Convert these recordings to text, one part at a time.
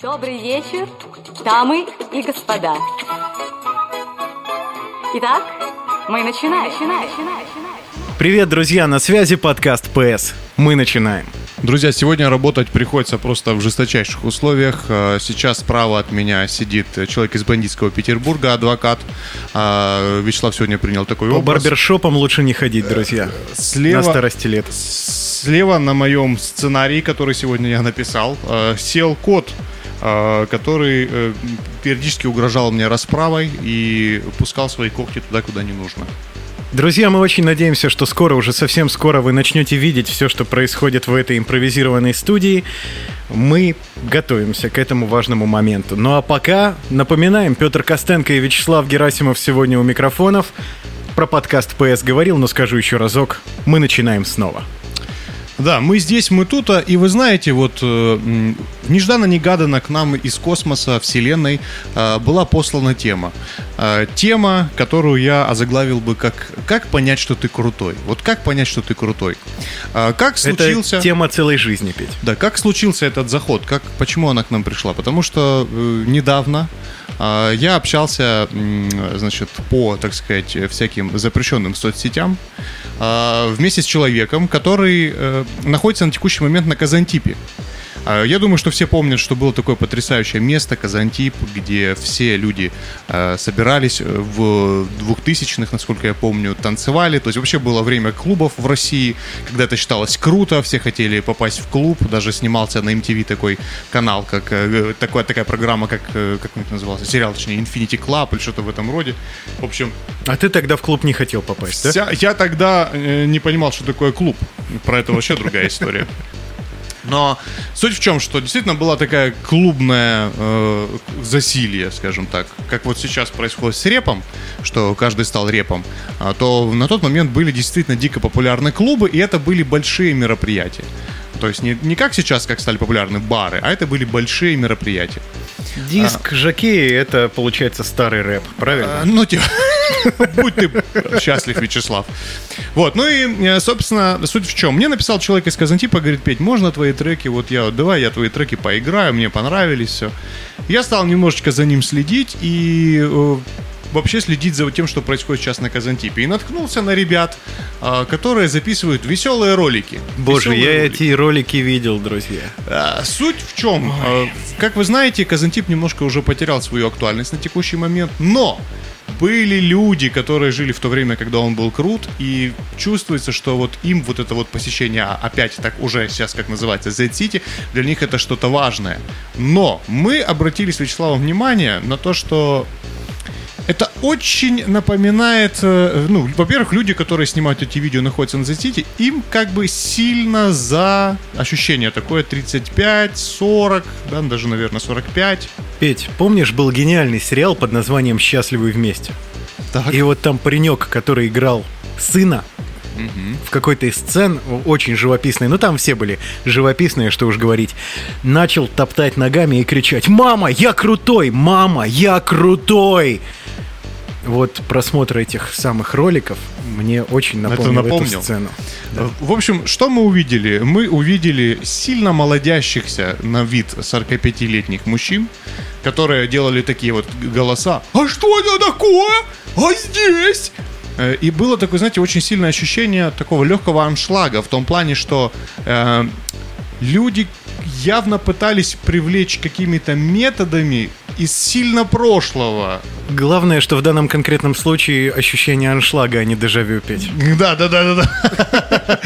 Добрый вечер, дамы и господа. Итак, мы начинаем. начинаем. Привет, друзья, на связи подкаст ПС. Мы начинаем. Друзья, сегодня работать приходится просто в жесточайших условиях. Э, Сейчас справа от меня сидит человек из бандитского Петербурга, адвокат. А, Вячеслав сегодня принял такой По образ. барбершопам лучше не ходить, друзья. Слева, На старости лет. слева на моем сценарии, который сегодня я написал, э, сел кот, э, который э, периодически угрожал мне расправой и пускал свои когти туда, куда не нужно. Друзья, мы очень надеемся, что скоро, уже совсем скоро вы начнете видеть все, что происходит в этой импровизированной студии. Мы готовимся к этому важному моменту. Ну а пока напоминаем, Петр Костенко и Вячеслав Герасимов сегодня у микрофонов. Про подкаст ПС говорил, но скажу еще разок. Мы начинаем снова. Да, мы здесь, мы тут, а, и вы знаете, вот э, нежданно-негаданно к нам из космоса, Вселенной э, была послана тема. Э, Тема, которую я озаглавил бы как «Как понять, что ты крутой?» Вот как понять, что ты крутой? Как случился... Это тема целой жизни, Петь. Да, как случился этот заход? Как, почему она к нам пришла? Потому что э, недавно я общался, значит, по, так сказать, всяким запрещенным соцсетям э, вместе с человеком, который э, находится на текущий момент на Казантипе. А, Я думаю, что все помнят, что было такое потрясающее место Казантип, где все люди э, собирались в 2000-х, насколько я помню, танцевали. То есть вообще было время клубов в России, когда это считалось круто, все хотели попасть в клуб. Даже снимался на MTV такой канал, как э, такая, такая программа, как, э, как это назывался, сериал, точнее, Infinity Club или что-то в этом роде. В общем, А ты тогда в клуб не хотел попасть, да? Вся- я тогда э, не понимал, что такое клуб. Про это вообще другая история. Но суть в чем, что действительно была такая клубная э, засилье, скажем так, как вот сейчас происходит с репом, что каждый стал репом, а, то на тот момент были действительно дико популярны клубы, и это были большие мероприятия. То есть не, не как сейчас, как стали популярны бары, а это были большие мероприятия. Диск Жакеи — это, получается, старый рэп, правильно? А, Ну, типа, будь ты счастлив, Вячеслав. Вот, ну и, э, собственно, суть в чем. Мне написал человек из Казантипа, говорит, Петь, можно твои треки, вот я, давай я твои треки поиграю, мне понравились, все. Я стал немножечко за ним следить и э, вообще следить за тем, что происходит сейчас на Казантипе. И наткнулся на ребят, э, которые записывают веселые ролики. Боже, Веселые я ролики. эти ролики видел, друзья. А, Суть в чем? А, Как вы знаете, Казантип немножко уже потерял свою актуальность на текущий момент, но были люди, которые жили в то время, когда он был крут, и чувствуется, что вот им вот это вот посещение, а, опять так уже сейчас как называется, Z-City, для них это что-то важное. Но мы обратили с Вячеславом внимание на то, что это очень напоминает, э, ну, во-первых, люди, которые снимают эти видео, находятся на Z-City, им как бы сильно за ощущение такое 35, 40, да, даже, наверное, 45. Петь, помнишь, был гениальный сериал под названием «Счастливы вместе»? Так. И вот там паренек, который играл сына в какой-то из сцен, очень живописной, ну там все были живописные, что уж говорить, начал топтать ногами и кричать «Мама, я крутой! Мама, я крутой!» Вот просмотр этих самых роликов мне очень напомнил, напомнил? эту сцену. Да. В общем, что мы увидели? Мы увидели сильно молодящихся на вид 45-летних мужчин, которые делали такие вот голоса. А что это такое? А здесь? Э, И было такое, знаете, очень сильное ощущение такого легкого аншлага в том плане, что э, люди явно пытались привлечь какими-то методами из сильно прошлого Главное, что в данном конкретном случае ощущение аншлага, а не дежавю петь. Да, да, да, да, да.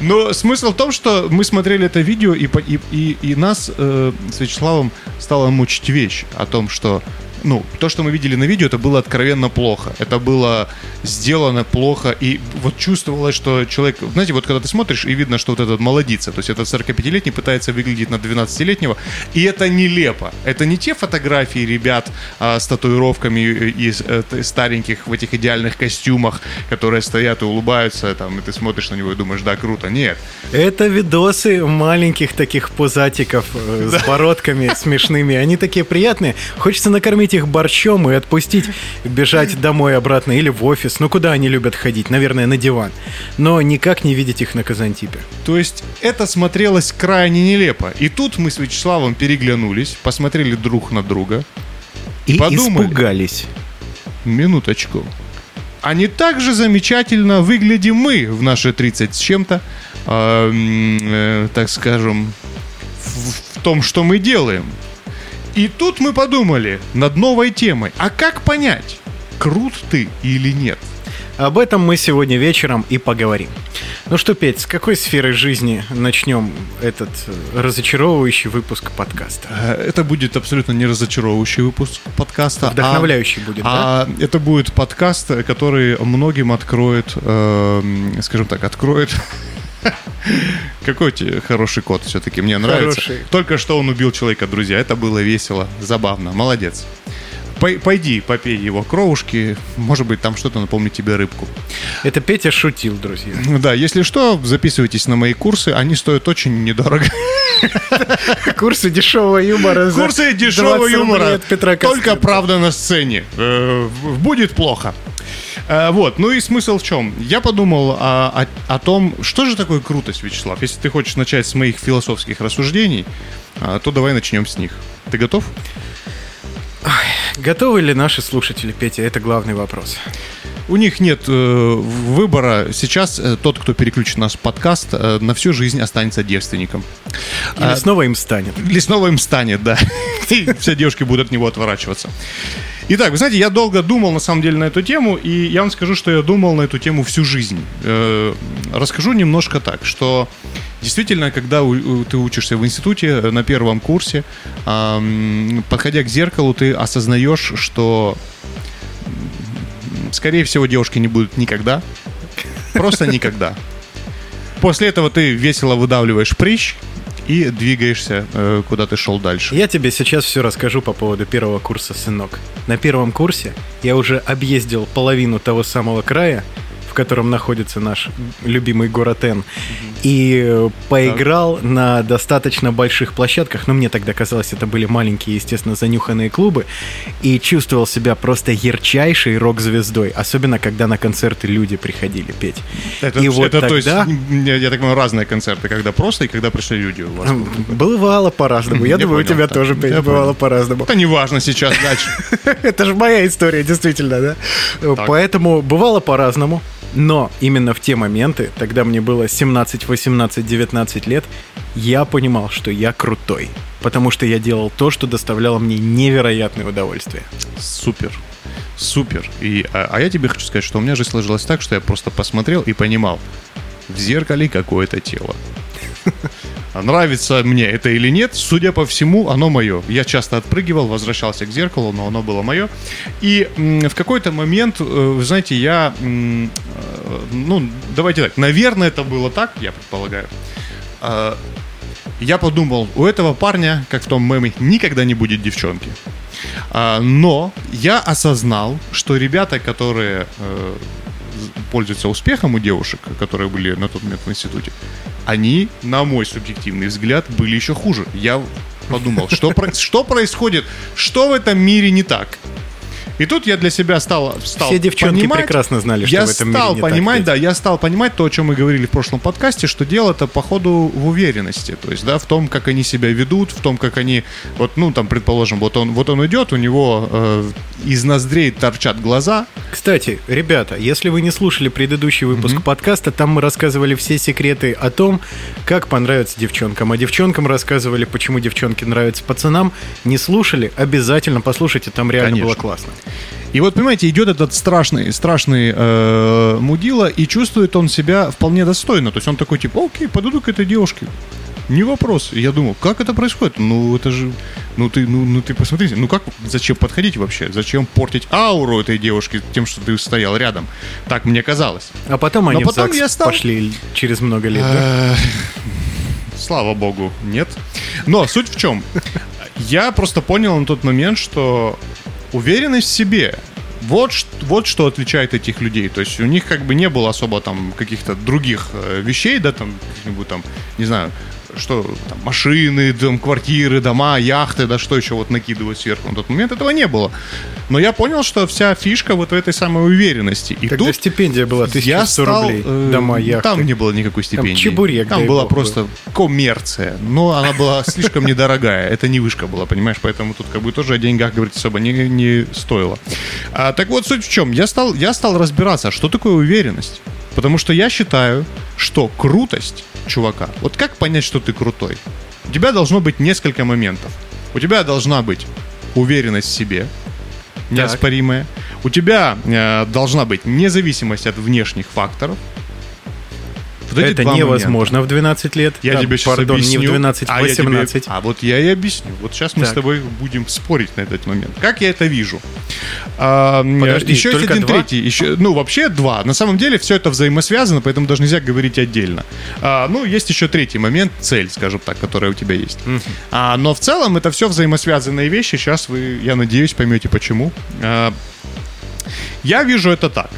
Но смысл в том, что мы смотрели это видео, и, и, и, и нас э, с Вячеславом стала мучить вещь о том, что ну, то, что мы видели на видео, это было откровенно плохо. Это было сделано плохо, и вот чувствовалось, что человек... Знаете, вот когда ты смотришь, и видно, что вот этот молодится, то есть этот 45-летний пытается выглядеть на 12-летнего, и это нелепо. Это не те фотографии ребят а, с татуировками из э, т- стареньких в этих идеальных костюмах, которые стоят и улыбаются, там, и ты смотришь на него и думаешь, да, круто. Нет. Это видосы маленьких таких пузатиков э, с бородками смешными. Они такие приятные. Хочется накормить их борщом и отпустить бежать домой обратно или в офис. Ну, куда они любят ходить? Наверное, на диван. Но никак не видеть их на Казантипе. То есть это смотрелось крайне нелепо. И тут мы с Вячеславом переглянулись, посмотрели друг на друга. И Подумали. испугались. Минуточку. А не так же замечательно выглядим мы в наши 30 с чем-то, м, э, так скажем, в, в том, что мы делаем. И тут мы подумали над новой темой. А как понять, крут ты или нет? Об этом мы сегодня вечером и поговорим. Ну что, Петь, с какой сферы жизни начнем этот э, разочаровывающий выпуск подкаста? Э, Это будет абсолютно не разочаровывающий выпуск подкаста. а- Вдохновляющий будет, да? А это будет подкаст, который многим откроет, эм, скажем так, откроет. Какой хороший кот все-таки, мне нравится. Хороший. Только что он убил человека, друзья. Это было весело, забавно. Молодец. Пой- Пойди, попей его кровушки. Может быть, там что-то напомнит тебе рыбку. Это Петя шутил, друзья. Да, если что, записывайтесь на мои курсы. Они стоят очень недорого. Курсы дешевого юмора. Курсы 20 дешевого юмора. Только правда на сцене. Э, Будет плохо. Э, Вот, ну и смысл в чем? Я подумал о, о- о том, что же такое крутость, Вячеслав. Если ты хочешь начать с моих философских рассуждений, а, то давай начнем с них. Ты готов? Готовы ли наши слушатели, Петя? Это главный вопрос. У них нет э, выбора. Сейчас э, тот, кто переключит наш подкаст, э, на всю жизнь останется девственником. Или А, снова им станет. Лесного им станет, да. И все девушки будут от него отворачиваться. Итак, вы знаете, я долго думал на самом деле на эту тему, и я вам скажу, что я думал на эту тему всю жизнь. Э, Расскажу немножко так, что действительно, когда ты учишься в институте э, на первом курсе, подходя к зеркалу, ты осознаешь, что, скорее всего, девушки не будут никогда. Просто никогда. После этого ты весело выдавливаешь прыщ и двигаешься, э, куда ты шел дальше. Я тебе сейчас все расскажу по поводу первого курса, сынок. На первом курсе я уже объездил половину того самого края, котором находится наш любимый город Н, и поиграл на достаточно больших площадках, но мне тогда казалось, это были маленькие, естественно, занюханные клубы, и чувствовал себя просто ярчайшей рок-звездой, особенно когда на концерты люди приходили петь. Это, и вот это, то есть, тогда... я, так понимаю, разные концерты, когда просто и когда пришли люди у вас. Бывало по-разному. Я Я думаю, у понял, тебя так. тоже, бывало понял. по-разному. Это не важно сейчас дальше. Это же моя история, действительно, да? Поэтому бывало по-разному. Но именно в те моменты, тогда мне было 17, 18, 19 лет, я понимал, что я крутой. Потому что я делал то, что доставляло мне невероятное удовольствие. Супер. Супер. И, а, а я тебе хочу сказать, что у меня же сложилось так, что я просто посмотрел и понимал, в зеркале какое-то тело. А Нравится мне это или нет, судя по всему, оно мое. Я часто отпрыгивал, возвращался к зеркалу, но оно было мое. И в какой-то момент, э, вы знаете, я, ну, давайте так, наверное, это было так, я предполагаю. А, Я подумал, у этого парня, как в том меме, никогда не будет девчонки. А, но я осознал, что ребята, которые э, пользуются успехом у девушек, которые были на тот момент в институте, они, на мой субъективный взгляд, были еще хуже. Я подумал, что, про- что происходит, что в этом мире не так. И тут я для себя стал, стал Все девчонки понимать- прекрасно знали, что я в этом стал мире не так, понимать, Петь. да, я стал понимать то, о чем мы говорили в прошлом подкасте, что дело-то походу в уверенности, то есть, да, в том, как они себя ведут, в том, как они, вот, ну, там, предположим, вот он, вот он идет, у него э, из ноздрей торчат глаза, Кстати, ребята, если вы не слушали предыдущий выпуск подкаста, там мы рассказывали все секреты о том, как понравится девчонкам. А девчонкам рассказывали, почему девчонки нравятся пацанам. Не слушали? Обязательно послушайте, там реально Конечно. было классно. И вот, понимаете, идет этот страшный, страшный э, мудила, и чувствует он себя вполне достойно. То есть он такой, типа, окей, подойду к этой девушке. Не вопрос. Я думал, как это происходит? Ну, это же... Ну, ты, ну, ну, ты посмотрите, ну как, зачем подходить вообще? Зачем портить ауру этой девушки тем, что ты стоял рядом? Так мне казалось. А потом они Но в потом ЗАГС я стал- пошли через много лет. да? Слава богу, нет. Но суть в чем? Я просто понял на тот момент, что уверенность в себе вот, вот что отличает этих людей. То есть у них как бы не было особо там каких-то других э, вещей, да, там, каких-нибудь там, не знаю, что там, машины, дом, квартиры, дома, яхты, да что еще вот накидывать сверху. На тот момент этого не было. Но я понял, что вся фишка вот в этой самой уверенности. И Тогда тут стипендия была 1100 я стал, рублей. э, Дома, яхты. Там не было никакой стипендии. чебурек, Там была просто коммерция. Но она была слишком недорогая. Это не вышка была, понимаешь? Поэтому тут как бы тоже о деньгах говорить особо не, не стоило. А, так вот, суть в чем. Я стал, я стал разбираться, что такое уверенность. Потому что я считаю, что крутость чувака... Вот как понять, что ты крутой? У тебя должно быть несколько моментов. У тебя должна быть уверенность в себе, неоспоримая. У тебя э, должна быть независимость от внешних факторов. Вот Это невозможно в 12 лет. Я А, тебе сейчас Пардон, объясню. не в 12, в а я тебе- 18. а вот я и объясню. Вот сейчас мы Так. с тобой будем спорить на этот момент. Как я это вижу? А, Подожди, еще есть один два? третий. Еще, ну, вообще два. На самом деле все это взаимосвязано, поэтому даже нельзя говорить отдельно. А, ну, есть еще третий момент, цель, скажем так, которая у тебя есть. А, но в целом это все взаимосвязанные вещи. Сейчас вы, я надеюсь, поймете почему. А, я вижу это так.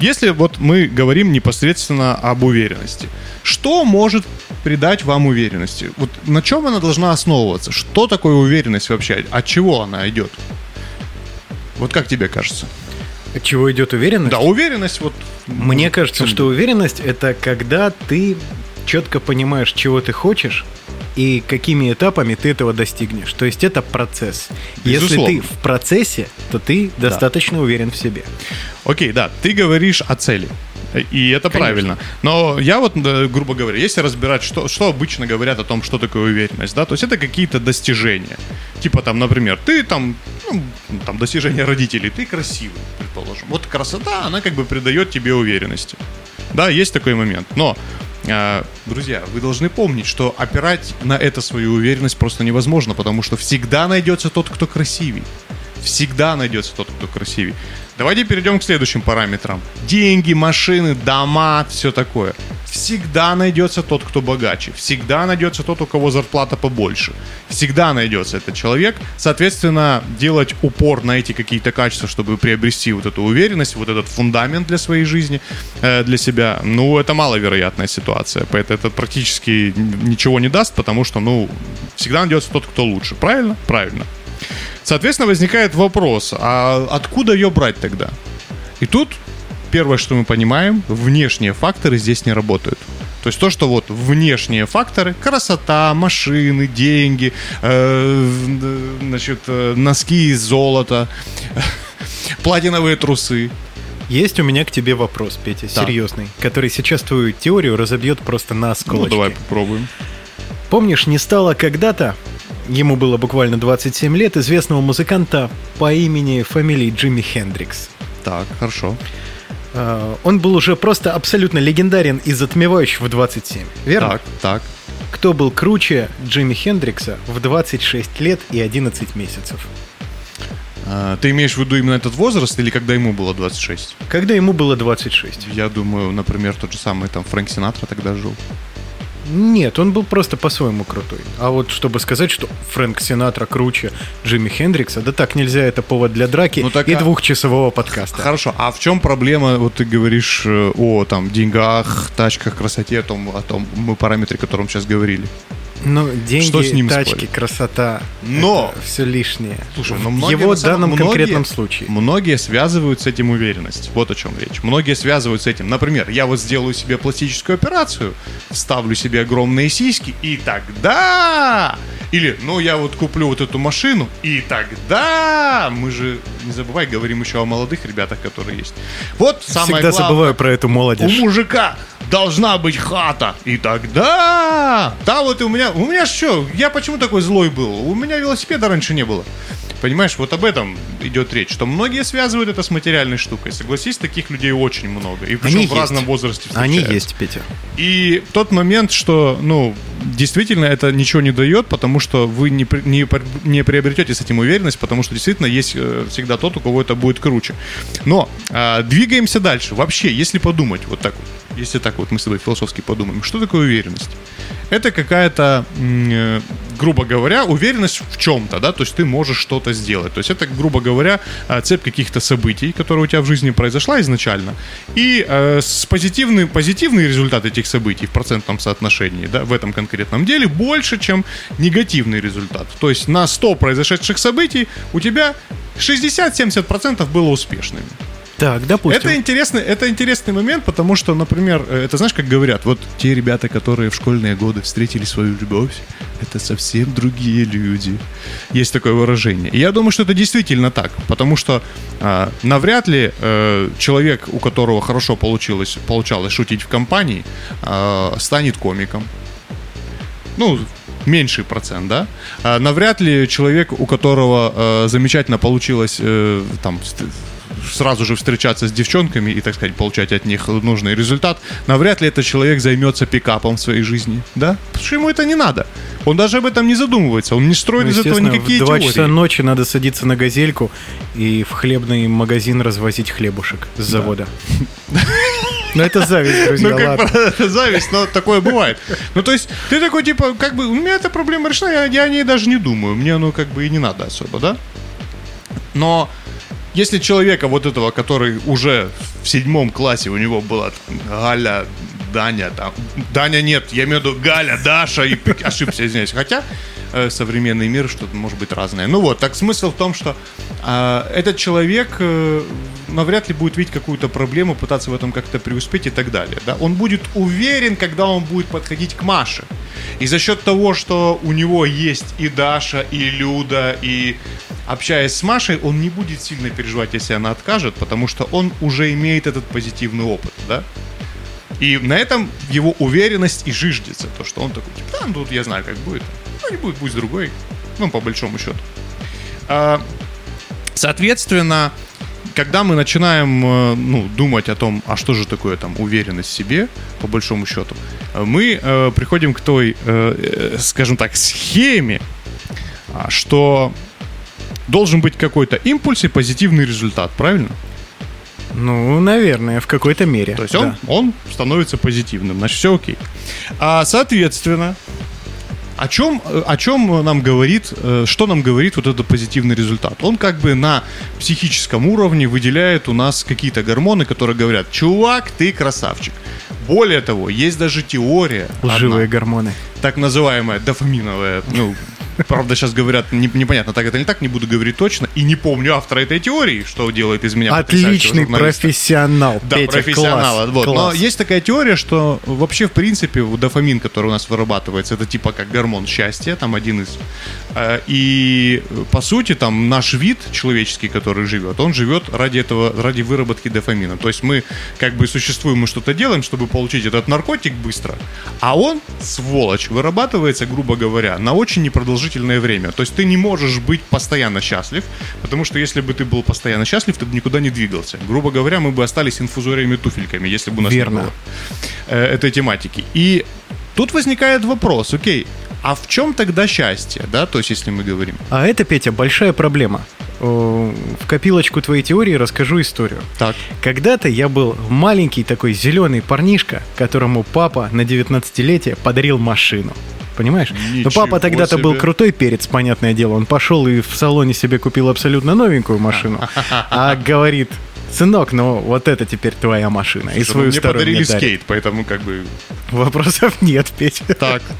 Если вот мы говорим непосредственно об уверенности, что может придать вам уверенности? Вот на чем она должна основываться? Что такое уверенность вообще? От чего она идет? Вот как тебе кажется? От чего идет уверенность? Да, уверенность вот... Мне кажется, что уверенность это когда ты четко понимаешь, чего ты хочешь и какими этапами ты этого достигнешь. То есть это процесс. Если Безусловно. ты в процессе, то ты достаточно уверен в себе. Окей, да, ты говоришь о цели. И это Конечно. правильно. Но я вот, грубо говоря, если разбирать, что, что обычно говорят о том, что такое уверенность, да, то есть это какие-то достижения. Типа там, например, ты там, ну, там достижения родителей, ты красивый, предположим. Вот красота, она как бы придает тебе уверенности. Да, есть такой момент. Но, друзья, вы должны помнить, что опирать на это свою уверенность просто невозможно, потому что всегда найдется тот, кто красивей. Всегда найдется тот, кто красивее. Давайте перейдем к следующим параметрам. Деньги, машины, дома, все такое. Всегда найдется тот, кто богаче. Всегда найдется тот, у кого зарплата побольше. Всегда найдется этот человек. Соответственно, делать упор на эти какие-то качества, чтобы приобрести вот эту уверенность, вот этот фундамент для своей жизни, э, для себя, ну, это маловероятная ситуация. Поэтому это практически ничего не даст, потому что, ну, всегда найдется тот, кто лучше. Правильно? Правильно. Соответственно, возникает вопрос, а откуда ее брать тогда? И тут первое, что мы понимаем, внешние факторы здесь не работают. То есть то, что вот внешние факторы, красота, машины, деньги, э, значит, э, носки из золота, платиновые трусы. Есть у меня к тебе вопрос, Петя, Так. серьезный, который сейчас твою теорию разобьет просто на Ну, осколочки. давай попробуем. Помнишь, не стало когда-то, ему было буквально 27 лет, известного музыканта по имени, фамилии Джимми Хендрикс. Так, хорошо. Э, Он был уже просто абсолютно легендарен и затмевающий в 27, верно? Так, так. Кто был круче Джимми Хендрикса в 26 лет и 11 месяцев? А, Ты имеешь в виду именно этот возраст или когда ему было 26? Когда ему было 26. Я думаю, например, тот же самый там Фрэнк Синатра тогда жил. Нет, он был просто по-своему крутой. А вот чтобы сказать, что Фрэнк Синатра круче Джимми Хендрикса, да так нельзя, это повод для драки Ну так и а- двухчасового подкаста. Хорошо, а в чем проблема, вот ты говоришь э, о там деньгах, тачках, красоте, о том, о том мы параметре, о котором сейчас говорили. Ну, деньги, Что с ним тачки, спорить? красота. Но! все лишнее. Слушай, в но многие его самом- данном многие- конкретном случае. Многие связывают с этим уверенность. Вот о чем речь. Многие связывают с этим. Например, я вот сделаю себе пластическую операцию, вставлю себе огромные сиськи, и тогда... Или, ну, я вот куплю вот эту машину, и тогда... Мы же, не забывай, говорим еще о молодых ребятах, которые есть. Вот самое Всегда главное. забываю про эту У молодежь. мужика должна быть хата. И тогда... Да, вот и у меня... У меня что? Я почему такой злой был? У меня велосипеда раньше не было. Понимаешь, вот об этом идет речь, что многие связывают это с материальной штукой. Согласись, таких людей очень много. И причем Они в разном есть. возрасте Они встречаются. есть, Петя. И тот момент, что, ну, действительно это ничего не дает, потому что вы не, не, не приобретете с этим уверенность, потому что действительно есть э, всегда тот, у кого это будет круче. Но а, двигаемся дальше. Вообще, если подумать вот так вот, если так вот мы с тобой философски подумаем, что такое уверенность? Это какая-то э, грубо говоря, уверенность в чем-то, да, то есть ты можешь что-то сделать. То есть это, грубо говоря, э, цепь каких-то событий, которые у тебя в жизни произошла изначально, и э, с позитивный, позитивный результат этих событий в процентном соотношении, да, в этом конкретном деле больше, чем негативный результат. То есть на 100 произошедших событий у тебя 60-70% было успешными. Так, допустим. Это интересный, это интересный момент, потому что, например, э, это знаешь, как говорят, вот те ребята, которые в школьные годы встретили свою любовь, это совсем другие люди. Есть такое выражение. И я думаю, что это действительно так, потому что э, навряд ли э, человек, у которого хорошо получилось, получалось шутить в компании, э, станет комиком. Ну, меньший процент, да? А навряд ли человек, у которого э, замечательно получилось э, там сразу же встречаться с девчонками и, так сказать, получать от них нужный результат, навряд ли этот человек займется пикапом в своей жизни, да? Потому что ему это не надо. Он даже об этом не задумывается, он не строит Ну, из этого никакие в 2 теории. часа ночи надо садиться на газельку и в хлебный магазин развозить хлебушек с завода. Ну, это зависть, друзья, Ну, как ладно. бы, зависть, но такое бывает. Ну, то есть, ты такой, типа, как бы, у меня эта проблема решена, я, я о ней даже не думаю. Мне оно как бы и не надо особо, да? Но если человека вот этого, который уже в седьмом классе у него была Галя, Даня, там, Даня нет, я имею в виду Галя, Даша, и ошибся, извиняюсь. Хотя э, современный мир что-то может быть разное. Ну вот, так смысл в том, что а, этот человек э, навряд ли будет видеть какую-то проблему, пытаться в этом как-то преуспеть и так далее. Да? Он будет уверен, когда он будет подходить к Маше. И за счет того, что у него есть и Даша, и Люда, и общаясь с Машей, он не будет сильно переживать, если она откажет, потому что он уже имеет этот позитивный опыт, да? И на этом его уверенность и жиждется, то, что он такой, типа, да, ну тут я знаю, как будет. Ну, не будет, с другой. Ну, по большому счету. А, соответственно, когда мы начинаем э, ну, думать о том, а что же такое там уверенность в себе, по большому счету, э, мы э, приходим к той, э, э, скажем так, схеме, а, что должен быть какой-то импульс и позитивный результат, правильно? Ну, наверное, в какой-то мере. То есть он, да. он становится позитивным, значит, все окей. А, соответственно, о чем, о чем нам говорит, э, что нам говорит вот этот позитивный результат? Он как бы на психическом уровне выделяет у нас какие-то гормоны, которые говорят, чувак, ты красавчик. Более того, есть даже теория, Лживые одна, гормоны. так называемая дофаминовая, ну, правда, сейчас говорят не- непонятно, так это не так, не буду говорить точно, и не помню автора этой теории, что делает из меня Отличный профессионал. Да, Петя, профессионала. класс, вот. Но класс. есть такая теория, что вообще, в принципе, дофамин, который у нас вырабатывается, это типа как гормон счастья, там один из. Э, И по сути, там наш вид человеческий, который живет, он живет ради этого, ради выработки дофамина. То есть мы как бы существуем, мы что-то делаем, чтобы получить этот наркотик быстро, а он, сволочь, вырабатывается, грубо говоря, на очень непродолжительное время. То есть ты не можешь быть постоянно счастлив, потому что если бы ты был постоянно счастлив, ты бы никуда не двигался. Грубо говоря, мы бы остались инфузориями-туфельками, если бы у нас Верно. не было э, этой тематики. И тут возникает вопрос, окей, а в чем тогда счастье, да, то есть если мы говорим? А это, Петя, большая проблема. О, В копилочку твоей теории расскажу историю. Так. Когда-то я был маленький такой зеленый парнишка, которому папа на 19-летие подарил машину. Понимаешь? Но Ничего папа тогда-то был себе. крутой перец, понятное дело. Он пошел и в салоне себе купил абсолютно новенькую машину. А говорит, сынок, ну вот это теперь твоя машина. И Слушай, ну, свою мне старую подарили мне дарит». скейт, поэтому как бы... Вопросов нет, Петя. Так.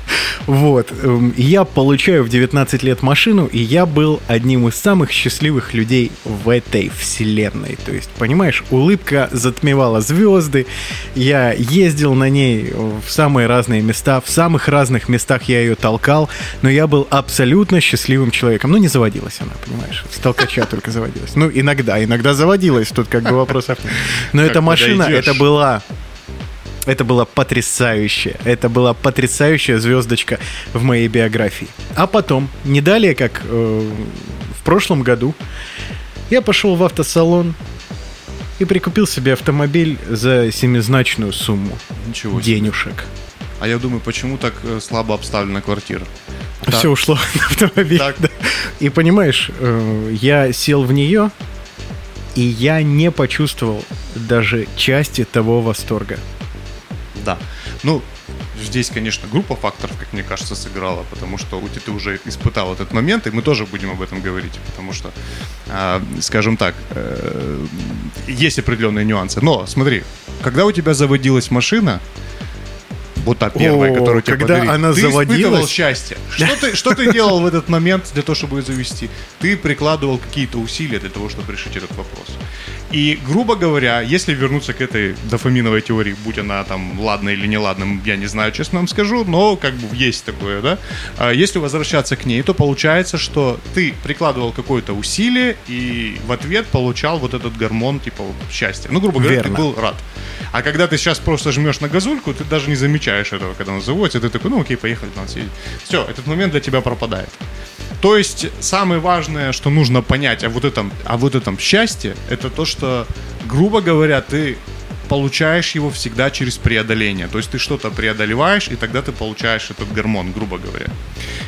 Вот. эм, Я получаю в 19 лет машину, и я был одним из самых счастливых людей в этой вселенной. То есть, понимаешь, улыбка затмевала звезды. Я ездил на ней в самые разные места. В самых разных местах я ее толкал. Но я был абсолютно счастливым человеком. Ну, не заводилась она, понимаешь. С толкача только заводилась. Ну, иногда, иногда заводилась. Тут как бы вопросов нет. Но Как эта машина, это была это было потрясающе. Это была потрясающая звездочка в моей биографии. А потом, не далее, как э, в прошлом году, я пошел в автосалон и прикупил себе автомобиль за семизначную сумму Ничего себе. денежек. А я думаю, почему так э, слабо обставлена квартира? Все ушло на автомобиль. Так. да. И понимаешь, э, я сел в нее, и я не почувствовал даже части того восторга. Да. Ну, здесь, конечно, группа факторов, как мне кажется, сыграла, потому что у ты уже испытал этот момент, и мы тоже будем об этом говорить, потому что, э, скажем так, э, есть определенные нюансы. Но смотри, когда у тебя заводилась машина, вот та первая, О, которую тебе когда подарили. она ты заводилась? испытывал счастье. Что ты, что ты делал в этот момент для того, чтобы ее завести? Ты прикладывал какие-то усилия для того, чтобы решить этот вопрос. И, грубо говоря, если вернуться к этой дофаминовой теории, будь она там ладной или неладным, я не знаю, честно вам скажу, но как бы есть такое, да? А Если возвращаться к ней, то получается, что ты прикладывал какое-то усилие и в ответ получал вот этот гормон типа счастья. Ну, грубо говоря, Верно. ты был рад. А когда ты сейчас просто жмешь на газульку, ты даже не замечаешь этого, когда он заводится, ты такой, ну окей, поехали, надо съездить. Все, этот момент для тебя пропадает. То есть самое важное, что нужно понять о вот этом, о вот этом счастье, это то, что, грубо говоря, ты получаешь его всегда через преодоление. То есть ты что-то преодолеваешь, и тогда ты получаешь этот гормон, грубо говоря.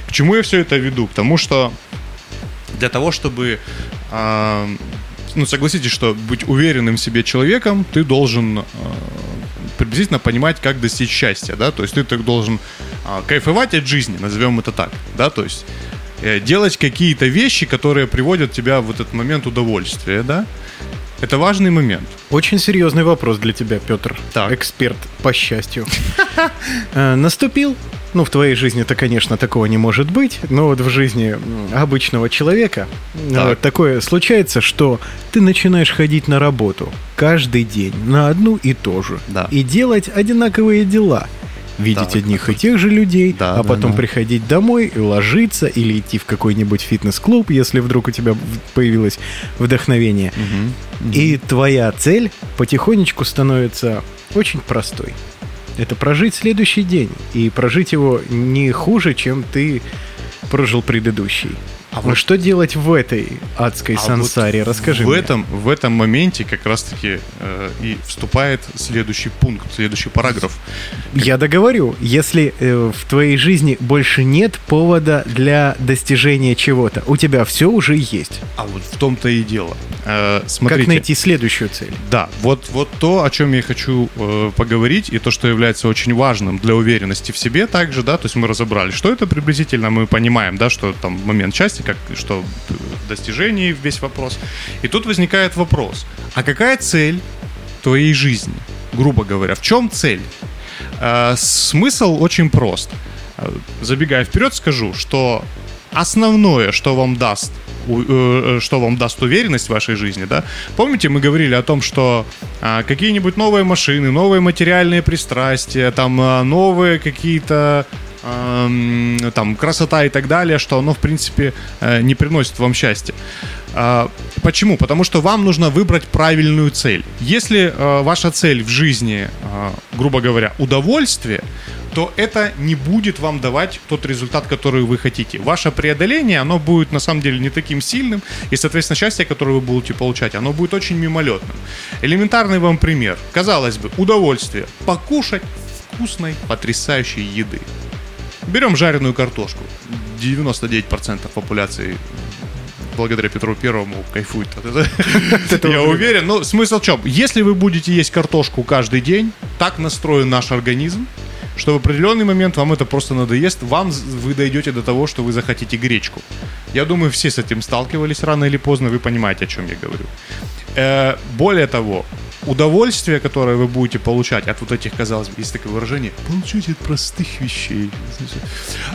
К чему я все это веду? К тому, что для того, чтобы а, ну, согласитесь, что быть уверенным в себе человеком, ты должен а, приблизительно понимать, как достичь счастья, да, то есть ты так должен а, кайфовать от жизни, назовем это так, да, то есть э, делать какие-то вещи, которые приводят тебя в этот момент удовольствия, да, это важный момент. Очень серьезный вопрос для тебя, Петр. Так. Эксперт по счастью. Э, Наступил? Ну, в твоей жизни-то, конечно, такого не может быть, но вот в жизни обычного человека э, Так. такое случается, что ты начинаешь ходить на работу каждый день на одну и ту же Да. и делать одинаковые дела. Видеть Так. одних и тех же людей, Да, а да, потом да. приходить домой ложиться или идти в какой-нибудь фитнес-клуб, если вдруг у тебя появилось вдохновение. И твоя цель потихонечку становится очень простой. Это прожить следующий день. И прожить его не хуже, чем ты прожил предыдущий. А вот- что делать в этой адской А сансаре? вот Расскажи в мне. этом в этом моменте как раз-таки э, и вступает следующий пункт, следующий параграф. Я договорю. Если э, в твоей жизни больше нет повода для достижения чего-то, у тебя все уже есть. А вот в том-то и дело. Э, смотрите. Как найти следующую цель? Да, вот, вот то, о чем я хочу э, поговорить, и то, что является очень важным для уверенности в себе также, да, то есть мы разобрали, что это приблизительно, мы понимаем, да, что там момент счастья, как, что э, достижений весь вопрос. И тут возникает вопрос, а какая цель твоей жизни, грубо говоря, в чем цель? Э, смысл очень прост. Э, Забегая вперед, скажу, что основное, что вам даст что вам даст уверенность в вашей жизни, да? Помните, мы говорили о том, что а, какие-нибудь новые машины, новые материальные пристрастия, там а, новые какие-то ам, там красота и так далее, что оно в принципе э, не приносит вам счастья. А, Почему? Потому что вам нужно выбрать правильную цель. Если э, ваша цель в жизни, э, грубо говоря, удовольствие, то это не будет вам давать тот результат, который вы хотите. Ваше преодоление, оно будет на самом деле не таким сильным, и, соответственно, счастье, которое вы будете получать, оно будет очень мимолетным. Элементарный вам пример. Казалось бы, удовольствие покушать вкусной, потрясающей еды. Берем жареную картошку. 99% популяции благодаря Петру Первому кайфует от этого. Я уверен. Но смысл в чем? Если вы будете есть картошку каждый день, так настроен наш организм, что в определенный момент вам это просто надоест, вам вы дойдете до того, что вы захотите гречку. Я думаю, все с этим сталкивались рано или поздно, вы понимаете, о чем я говорю. Э, более того, удовольствие, которое вы будете получать от вот этих, казалось бы, есть такое выражение, получить от простых вещей.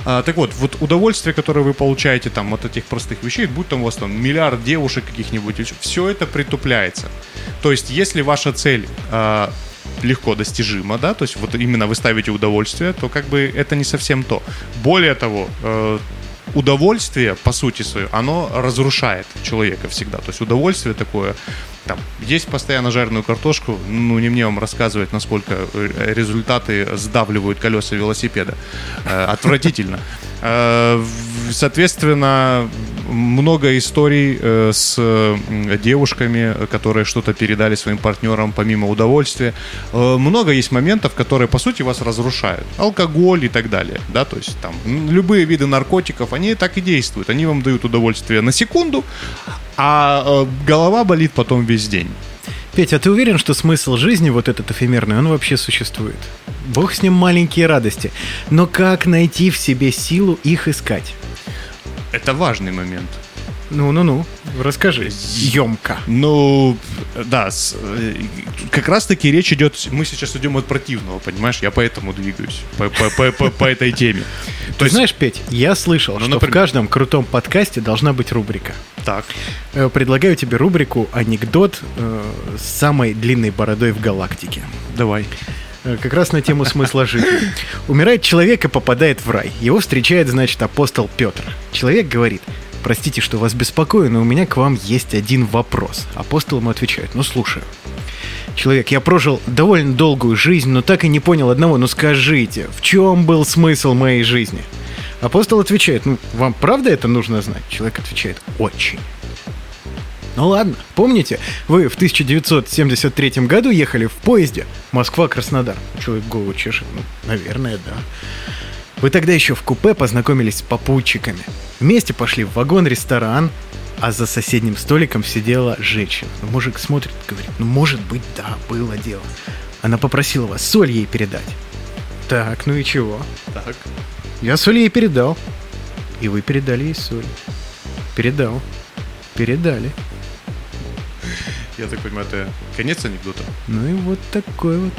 А, так вот, вот удовольствие, которое вы получаете там от этих простых вещей, будь там у вас там миллиард девушек каких-нибудь, все это притупляется. То есть, если ваша цель а, легко достижима, да, то есть вот именно вы ставите удовольствие, то как бы это не совсем то. Более того, э, удовольствие, по сути своей, оно разрушает человека всегда. То есть удовольствие такое, там, есть постоянно жареную картошку, ну, не мне вам рассказывать, насколько результаты сдавливают колеса велосипеда. Э, Отвратительно. Э, Соответственно, много историй э, с девушками, которые что-то передали своим партнерам помимо удовольствия. Э, Много есть моментов, которые, по сути, вас разрушают. Алкоголь и так далее. Да? То есть там любые виды наркотиков, они так и действуют. Они вам дают удовольствие на секунду, а голова болит потом весь день. Петя, а ты уверен, что смысл жизни, вот этот эфемерный, он вообще существует? Бог с ним маленькие радости. Но как найти в себе силу их искать? Это важный момент. Ну-ну-ну, расскажи. Емко. Ну, да, с- э, как раз-таки речь идет, мы сейчас идем от противного, понимаешь, я поэтому двигаюсь по, по- по- по- по этой теме. То есть, знаешь, Петь, я слышал, Ну, что например. в каждом крутом подкасте должна быть рубрика. Так, Э, Предлагаю тебе рубрику «Анекдот э, с самой длинной бородой в галактике». давай. Как раз на тему смысла жизни. Умирает человек и попадает в рай. Его встречает, значит, апостол Петр. Человек говорит, простите, что вас беспокою, но у меня к вам есть один вопрос. Апостол ему отвечает, ну слушаю. Человек, я прожил довольно долгую жизнь, но так и не понял одного. Ну скажите, в чем был смысл моей жизни? Апостол отвечает, ну вам правда это нужно знать? Человек отвечает, очень. Ну ладно, помните, вы в 1973 году ехали в поезде Москва-Краснодар. Человек голову чешет, ну, наверное, да. Вы тогда еще в купе познакомились с попутчиками. Вместе пошли в вагон-ресторан, а за соседним столиком сидела женщина. Ну, мужик смотрит, говорит, ну, может быть, да, было дело. Она попросила вас соль ей передать. Так, ну и чего? Так. Я соль ей передал. И вы передали ей соль. Передал. Передали. Я так понимаю, это конец анекдота. Ну и вот такой вот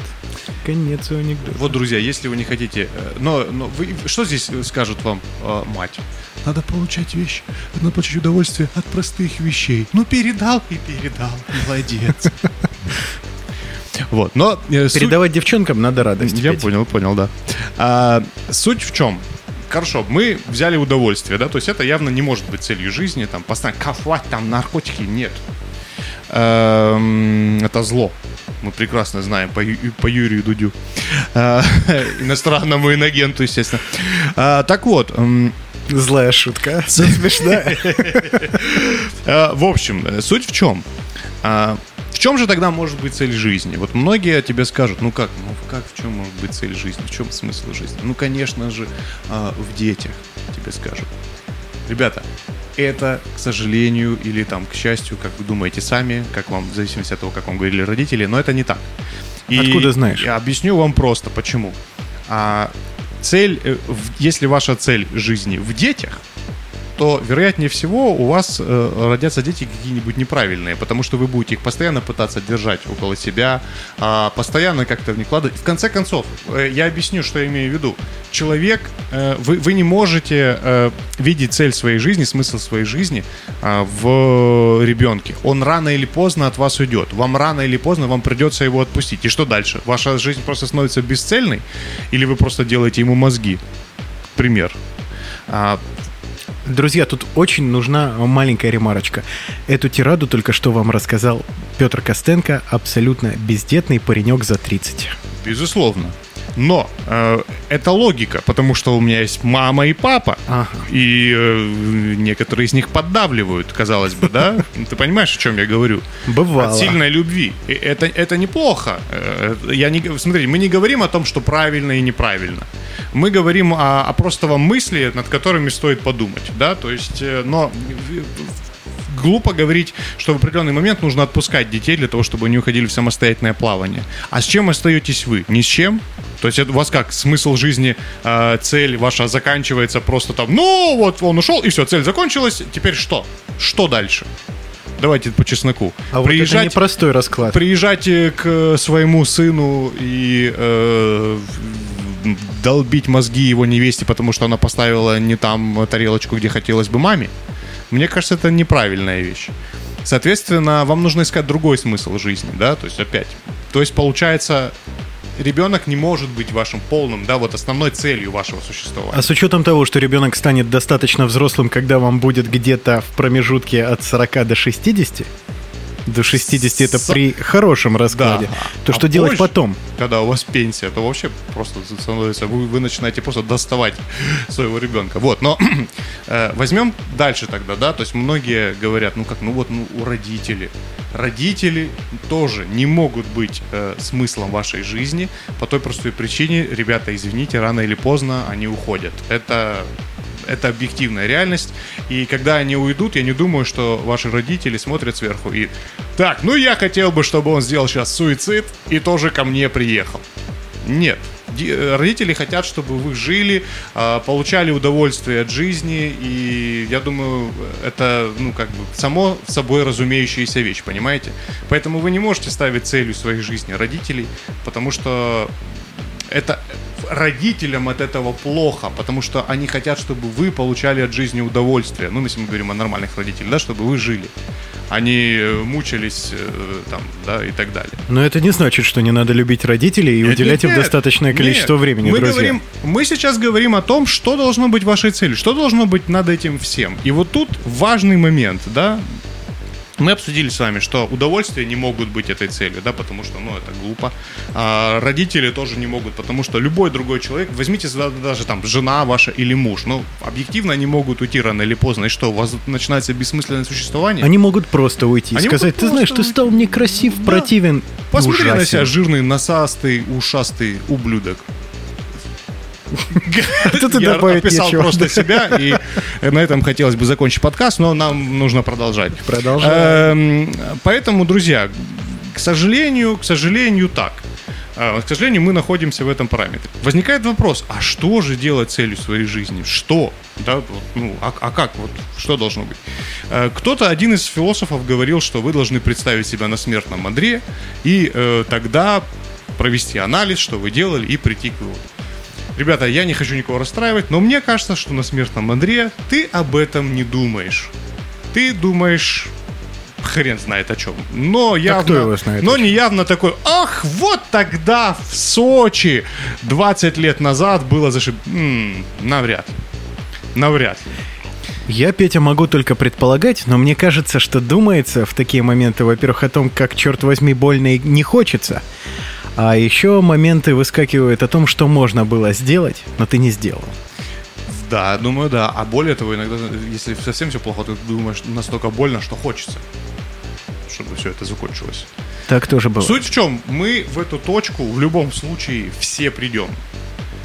конец у анекдота. Вот, друзья, если вы не хотите... э, Но, но вы, что здесь скажет вам э, мать? Надо получать вещи, надо получать удовольствие от простых вещей. Ну, передал и передал. Молодец. Вот, но... э, Передавать девчонкам надо радость. Я понял, понял, да. А, суть в чем? Хорошо, мы взяли удовольствие, да, то есть это явно не может быть целью жизни, там, постоянно кафать, там, наркотики, нет. Эм, Это зло. Мы прекрасно знаем по, по Юрию Дудю. А, Иностранному инагенту, естественно. А, Так вот, м, Злая шутка. Смешная. Э, В общем, э, суть в чем? В чем же тогда может быть цель жизни? Вот многие тебе скажут, ну как, ну как, в чем может быть цель жизни? В чем смысл жизни? Ну, конечно же, в детях тебе скажут. Ребята, это, к сожалению, или там, к счастью, как вы думаете сами, как вам, в зависимости от того, как вам говорили родители, но это не так. И Откуда знаешь? Я объясню вам просто, почему. А, цель, э, если ваша цель жизни в детях, то, вероятнее всего, у вас э, родятся дети какие-нибудь неправильные, потому что вы будете их постоянно пытаться держать около себя, а, постоянно как-то вкладывать. В конце концов, э, я объясню, что я имею в виду. Человек, э, вы, вы не можете э, видеть цель своей жизни, смысл своей жизни а, в ребенке. Он рано или поздно от вас уйдет. Вам рано или поздно вам придется его отпустить. И что дальше? Ваша жизнь просто становится бесцельной? Или вы просто делаете ему мозги? Пример. Друзья, тут очень нужна маленькая ремарочка. Эту тираду только что вам рассказал Петр Костенко, абсолютно бездетный паренек за 30. Безусловно. Но э, это логика, потому что у меня есть мама и папа, Ага. и э, некоторые из них поддавливают, казалось бы, да? Ты понимаешь, о чем я говорю? Бывало. От сильной любви. И это, это неплохо. Э, Я не, смотрите, мы не говорим о том, что правильно и неправильно. Мы говорим о, о просто вам мысли, над которыми стоит подумать, да, то есть, э, но глупо говорить, что в определенный момент нужно отпускать детей для того, чтобы они уходили в самостоятельное плавание. А с чем остаетесь вы? Ни с чем? То есть это у вас как смысл жизни, э, цель ваша заканчивается просто там, ну вот он ушел и все, цель закончилась, теперь что? Что дальше? Давайте по чесноку. А вот это непростой расклад. Приезжайте к своему сыну и э, долбить мозги его невесте, потому что она поставила не там тарелочку, где хотелось бы маме. Мне кажется, это неправильная вещь. Соответственно, вам нужно искать другой смысл жизни, да, то есть опять. То есть, получается, ребенок не может быть вашим полным, да, вот основной целью вашего существования. А с учетом того, что ребенок станет достаточно взрослым, когда вам будет где-то в промежутке от 40 до 60, до 60 это С- при хорошем раскладе, Да. то А что делать позже, потом? Когда у вас пенсия, то вообще просто становится, вы, вы начинаете просто доставать своего ребенка. Вот, но э, возьмем дальше тогда, да, то есть многие говорят, ну как, ну вот, ну у родителей. Родители тоже не могут быть э, смыслом вашей жизни по той простой причине, ребята, извините, рано или поздно они уходят. Это Это объективная реальность. И когда они уйдут, я не думаю, что ваши родители смотрят сверху и так, ну я хотел бы, чтобы он сделал сейчас суицид и тоже ко мне приехал. Нет. Ди- Родители хотят, чтобы вы жили, а, получали удовольствие от жизни, и я думаю, это, ну, как бы, само собой разумеющаяся вещь, понимаете? Поэтому вы не можете ставить целью своей жизни родителей, потому что это родителям от этого плохо, потому что они хотят, чтобы вы получали от жизни удовольствие. Ну, если мы говорим о нормальных родителях, да, чтобы вы жили. Они э, мучились э, там, да, и так далее. Но это не значит, что не надо любить родителей и Нет, уделять им нет, достаточное нет. количество времени, мы друзья. Говорим, мы сейчас говорим о том, что должно быть вашей целью, что должно быть над этим всем. И вот тут важный момент, да, мы обсудили с вами, что удовольствия не могут быть этой целью, да, потому что, ну, это глупо. А родители тоже не могут, потому что любой другой человек, возьмите даже там жена ваша или муж, ну, объективно они могут уйти рано или поздно, и что, у вас начинается бессмысленное существование? Они могут просто уйти и сказать, ты знаешь, ты просто стал некрасив, Да. противен, Посмотри на ужасен». себя, жирный, носастый, ушастый ублюдок. Тут и Я добавить описал нечего. просто себя, и на этом хотелось бы закончить подкаст, но нам нужно продолжать. Продолжаем. Эм, Поэтому, друзья, к сожалению, к сожалению, так. Э, К сожалению, мы находимся в этом параметре. Возникает вопрос, а что же делать целью своей жизни? Что? Да, ну, а, а как? Вот, что должно быть? Э, Кто-то, один из философов говорил, что вы должны представить себя на смертном одре и э, тогда провести анализ, что вы делали, и прийти к выводу. Ребята, я не хочу никого расстраивать, но мне кажется, что на смертном одре ты об этом не думаешь. Ты думаешь хрен знает о чем. Но явно, кто его знает но не явно такой, ах, вот тогда в Сочи 20 лет назад было зашиб... М, навряд. Навряд ли. Я, Петя, могу только предполагать, но мне кажется, что думается в такие моменты, во-первых, о том, как, черт возьми, больно и не хочется, а еще моменты выскакивают о том, что можно было сделать, но ты не сделал. Да, думаю, да. А более того, иногда, если совсем все плохо, ты думаешь настолько больно, что хочется, чтобы все это закончилось. Так тоже было. Суть в чем? Мы в эту точку в любом случае все придем.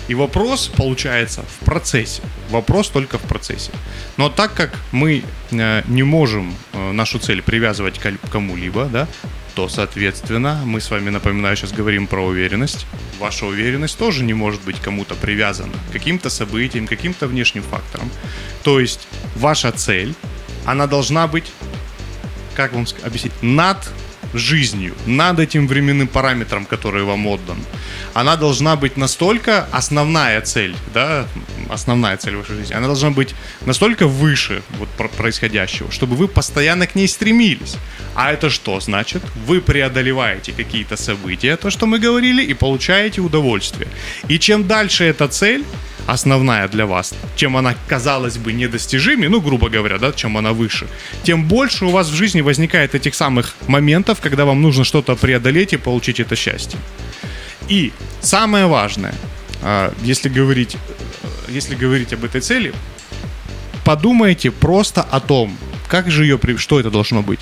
И вопрос получается в процессе. Вопрос только в процессе. Но так как мы э, не можем э, нашу цель привязывать к кому-либо, да, то, соответственно, мы с вами, напоминаю, сейчас говорим про уверенность. Ваша уверенность тоже не может быть кому-то привязана каким-то событиям, каким-то внешним факторам. То есть ваша цель, она должна быть как вам объяснить, над жизнью, над этим временным параметром, который вам отдан. Она должна быть настолько основная цель, да, основная цель вашей жизни, она должна быть настолько выше вот про- происходящего, чтобы вы постоянно к ней стремились. А это что значит? Вы преодолеваете какие-то события, то, что мы говорили, и получаете удовольствие. И чем дальше эта цель, основная для вас, чем она, казалось бы, недостижимее, ну, грубо говоря, да, чем она выше, тем больше у вас в жизни возникает этих самых моментов, когда вам нужно что-то преодолеть и получить это счастье. И самое важное, а, если говорить, если говорить об этой цели, подумайте просто о том, как же ее, что это должно быть.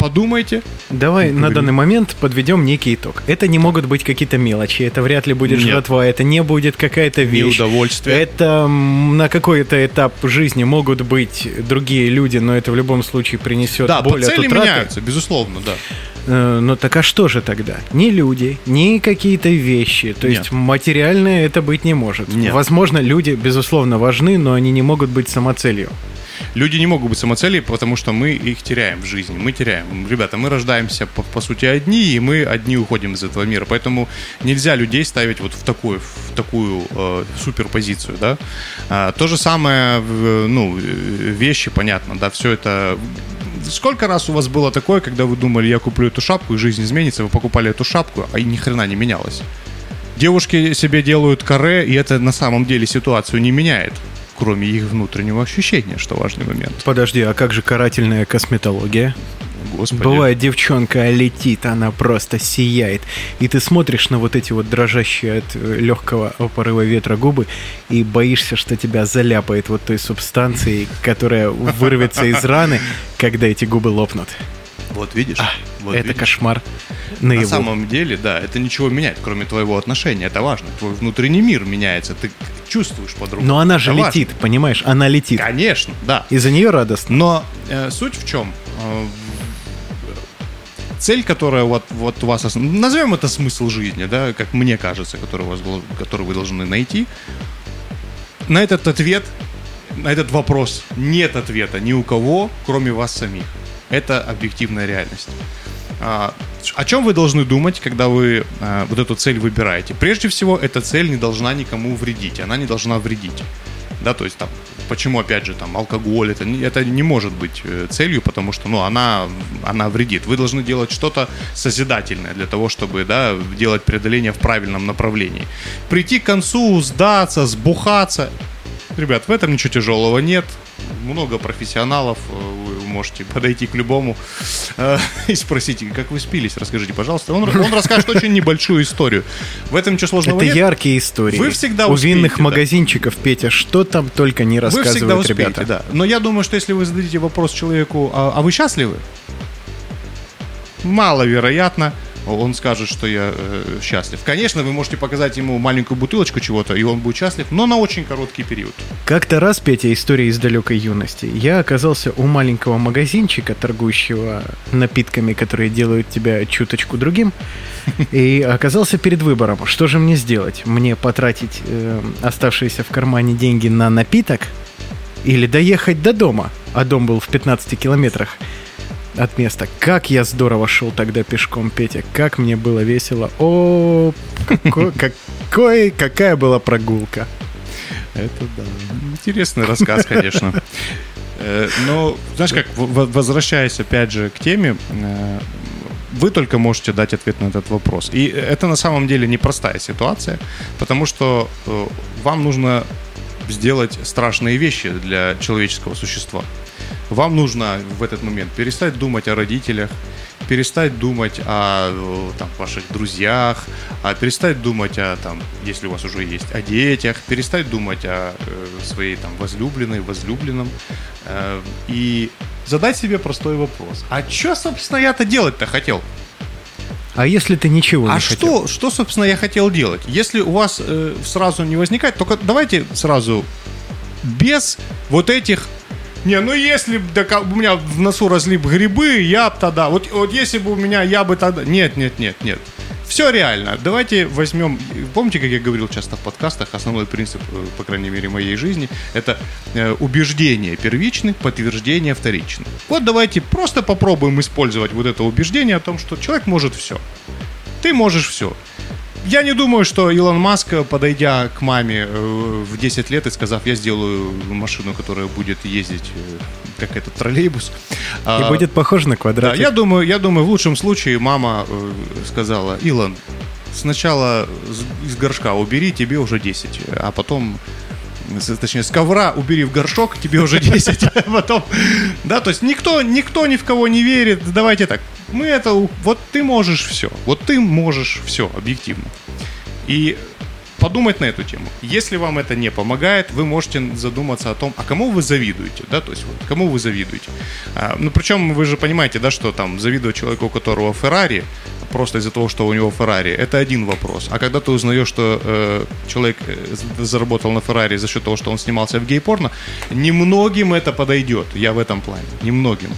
Подумайте, Давай на данный момент подведем некий итог. Это не могут быть какие-то мелочи, это вряд ли будет Нет. жратва, это не будет какая-то вещь. удовольствие. Это на какой-то этап жизни могут быть другие люди, но это в любом случае принесет да, боль от цели утраты. меняются, безусловно, да. Э, Ну так а что же тогда? Ни люди, ни какие-то вещи. То Нет. есть материальное это быть не может. Нет. Возможно, люди, безусловно, важны, но они не могут быть самоцелью. Люди не могут быть самоцелью, потому что мы их теряем в жизни. Мы теряем. Ребята, мы рождаемся, по, по сути, одни, и мы одни уходим из этого мира. Поэтому нельзя людей ставить вот в такую, в такую э, суперпозицию, да. А, то же самое, ну, вещи, понятно, да, все это... Сколько раз у вас было такое, когда вы думали, я куплю эту шапку, и жизнь изменится, вы покупали эту шапку, а и ни хрена не менялось. Девушки себе делают каре, и это на самом деле ситуацию не меняет, кроме их внутреннего ощущения, что важный момент. Подожди, а как же карательная косметология? Господи. Бывает, девчонка летит, она просто сияет. И ты смотришь на вот эти вот дрожащие от легкого порыва ветра губы и боишься, что тебя заляпает вот той субстанцией, которая вырвется из раны, когда эти губы лопнут. Вот видишь? вот А, это видишь? кошмар На наяву. самом деле, да, это ничего меняет, кроме твоего отношения. Это важно. Твой внутренний мир меняется. Ты чувствуешь по-другому. Но она же Это важно. летит, понимаешь? Она летит. Конечно, да. И за нее радостно. Но э, суть в чем? Э, цель, которая вот, вот у вас... Назовем это смысл жизни, да, как мне кажется, который, у вас, который вы должны найти. На этот ответ, на этот вопрос нет ответа ни у кого, кроме вас самих. Это объективная реальность. А, о чем вы должны думать, когда вы а, вот эту цель выбираете? Прежде всего, эта цель не должна никому вредить, она не должна вредить. Да, то есть там, почему, опять же, там, алкоголь, это, это не может быть э, целью, потому что, ну, она, она вредит. Вы должны делать что-то созидательное для того, чтобы, да, делать преодоление в правильном направлении. Прийти к концу, сдаться, сбухаться, Ребят, в этом ничего тяжелого нет. Много профессионалов. э, Вы можете подойти к любому э, и спросить, как вы спились, расскажите, пожалуйста. Он, он расскажет очень небольшую историю. В этом ничего сложного Это нет. яркие истории. Вы всегда У успеете, винных да. магазинчиков, Петя, что там только не Вы всегда рассказывают успеете, ребята. да. Но я думаю, что если вы зададите вопрос человеку, а, а вы счастливы? Маловероятно. Он скажет, что я э, счастлив. Конечно, вы можете показать ему маленькую бутылочку чего-то, и он будет счастлив, но на очень короткий период. Как-то раз, Петя, история из далекой юности. Я оказался у маленького магазинчика, торгующего напитками, которые делают тебя чуточку другим, и оказался перед выбором, что же мне сделать? Мне потратить э, оставшиеся в кармане деньги на напиток или доехать до дома? А дом был в 15 километрах от места. Как я здорово шел тогда пешком, Петя. Как мне было весело. О, какой, какой, какая была прогулка. Это да. Интересный рассказ, конечно. Э, Но, знаешь как, возвращаясь опять же к теме, э, вы только можете дать ответ на этот вопрос. И это на самом деле непростая ситуация, потому что э, вам нужно сделать страшные вещи для человеческого существа. Вам нужно в этот момент перестать думать о родителях, перестать думать о э, там, ваших друзьях, а перестать думать о, там, если у вас уже есть, о детях, перестать думать о э, своей там, возлюбленной, возлюбленном, э, и задать себе простой вопрос. А что, собственно, я-то делать-то хотел? А если ты ничего А не хотел? что, что, собственно, я хотел делать? Если у вас э, сразу не возникает, только давайте сразу без вот этих... Не, ну если бы да, у меня в носу бы грибы, я бы тогда... Вот, вот если бы у меня, я бы тогда... Нет, нет, нет, нет. Все реально. Давайте возьмем... Помните, как я говорил часто в подкастах, основной принцип, э, по крайней мере, моей жизни, это э, убеждение первичны, подтверждение вторичны. Вот давайте просто попробуем использовать вот это убеждение о том, что человек может все. Ты можешь все. Я не думаю, что Илон Маск, подойдя к маме э, в 10 лет и сказав, я сделаю машину, которая будет ездить э, как этот троллейбус. И а, будет похоже на Да, квадрат. я думаю, я думаю, в лучшем случае мама э, сказала, Илон, сначала из горшка убери, тебе уже 10, а потом точнее, с ковра убери в горшок, тебе уже 10, а потом... Да, то есть никто, никто ни в кого не верит. Давайте так, мы это... Вот ты можешь все. Вот ты можешь все, объективно. И подумать на эту тему. Если вам это не помогает, вы можете задуматься о том, а кому вы завидуете, да, то есть вот, кому вы завидуете. А, ну, причем вы же понимаете, да, что там завидовать человеку, у которого Феррари, просто из-за того, что у него Феррари, это один вопрос. А когда ты узнаешь, что э, человек э, заработал на Феррари за счет того, что он снимался в гей-порно, немногим это подойдет, я в этом плане, немногим.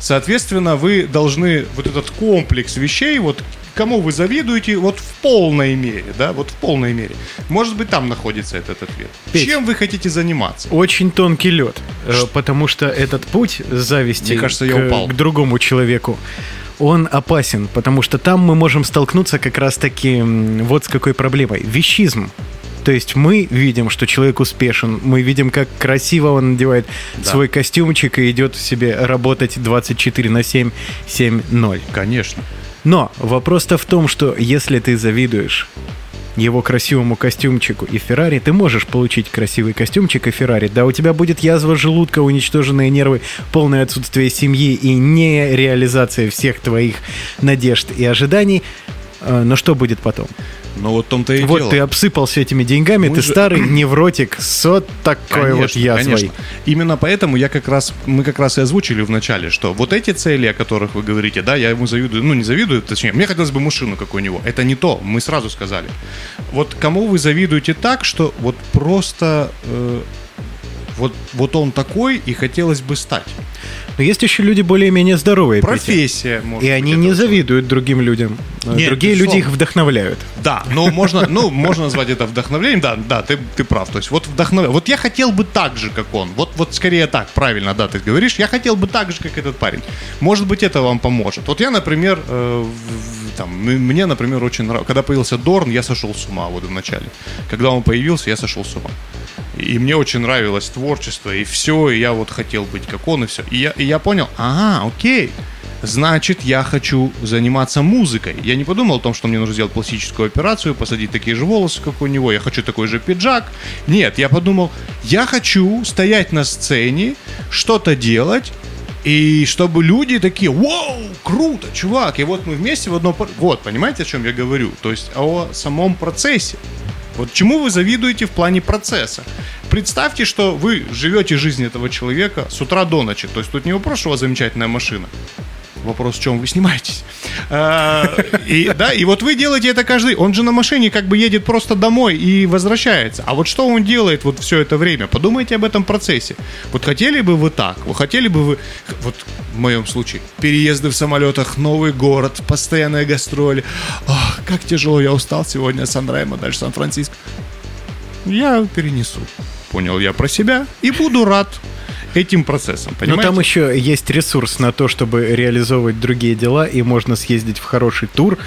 Соответственно, вы должны вот этот комплекс вещей, вот кому вы завидуете, вот в полной мере, да, вот в полной мере. Может быть, там находится этот ответ. Петь. Чем вы хотите заниматься? Очень тонкий лед, э, потому что этот путь зависти Мне кажется, я к, упал. к другому человеку, он опасен, потому что там мы можем столкнуться как раз-таки вот с какой проблемой. Вещизм. То есть мы видим, что человек успешен, мы видим, как красиво он надевает Да. свой костюмчик и идет себе работать 24 на 7, 7-0. Конечно. Но вопрос-то в том, что если ты завидуешь его красивому костюмчику и Феррари, ты можешь получить красивый костюмчик и Феррари. Да, у тебя будет язва желудка, уничтоженные нервы, полное отсутствие семьи и нереализация всех твоих надежд и ожиданий. Э, Но что будет потом? Но вот том-то и вот дело. ты обсыпался этими деньгами, Мы ты же- старый невротик с вот такой вот язвой. конечно. Именно поэтому я как раз, мы как раз и озвучили в начале, что вот эти цели, о которых вы говорите, да, я ему завидую, ну не завидую, точнее, мне хотелось бы машину, как у него. Это не то, мы сразу сказали. Вот кому вы завидуете так, что вот просто э, вот, вот он такой и хотелось бы стать. Но есть еще люди более-менее здоровые. Петя. Профессия, может И они не завидуют другим людям. Э, Нет, Другие люди их вдохновляют. Да, но можно, ну, можно назвать это вдохновлением, да, да, ты, ты прав. То есть вот вдохновляет. Вот я хотел бы так же, как он. Вот, вот скорее так, правильно, да, ты говоришь. Я хотел бы так же, как этот парень. Может быть, это вам поможет. Вот я, например, э, в- там, мне, например, очень нравилось. Когда появился Дорн, я сошел с ума вот в начале. Когда он появился, я сошел с ума. И мне очень нравилось творчество, и все, и я вот хотел быть как он, и все. И я, и я понял, ага, окей, значит, я хочу заниматься музыкой. Я не подумал о том, что мне нужно сделать пластическую операцию, посадить такие же волосы, как у него, я хочу такой же пиджак. Нет, я подумал, я хочу стоять на сцене, что-то делать, и чтобы люди такие, вау, круто, чувак. И вот мы вместе в одно... Вот, понимаете, о чем я говорю? То есть о самом процессе. Вот чему вы завидуете в плане процесса? Представьте, что вы живете жизнь этого человека с утра до ночи. То есть тут не вопрос, что у вас замечательная машина. Вопрос, в чем вы снимаетесь. А, И, да, и вот вы делаете это каждый... Он же на машине как бы едет просто домой и возвращается. А вот что он делает вот все это время? Подумайте об этом процессе. Вот хотели бы вы так? Вы хотели бы вы... Вот в моем случае. Переезды в самолетах, новый город, постоянные гастроли. Как тяжело, я устал сегодня с Сан-Ремо, дальше Сан-Франциско. Я перенесу. Понял я про себя и буду рад этим процессом. Но Понимаете? там еще есть ресурс на то, чтобы реализовывать другие дела, и можно съездить в хороший тур,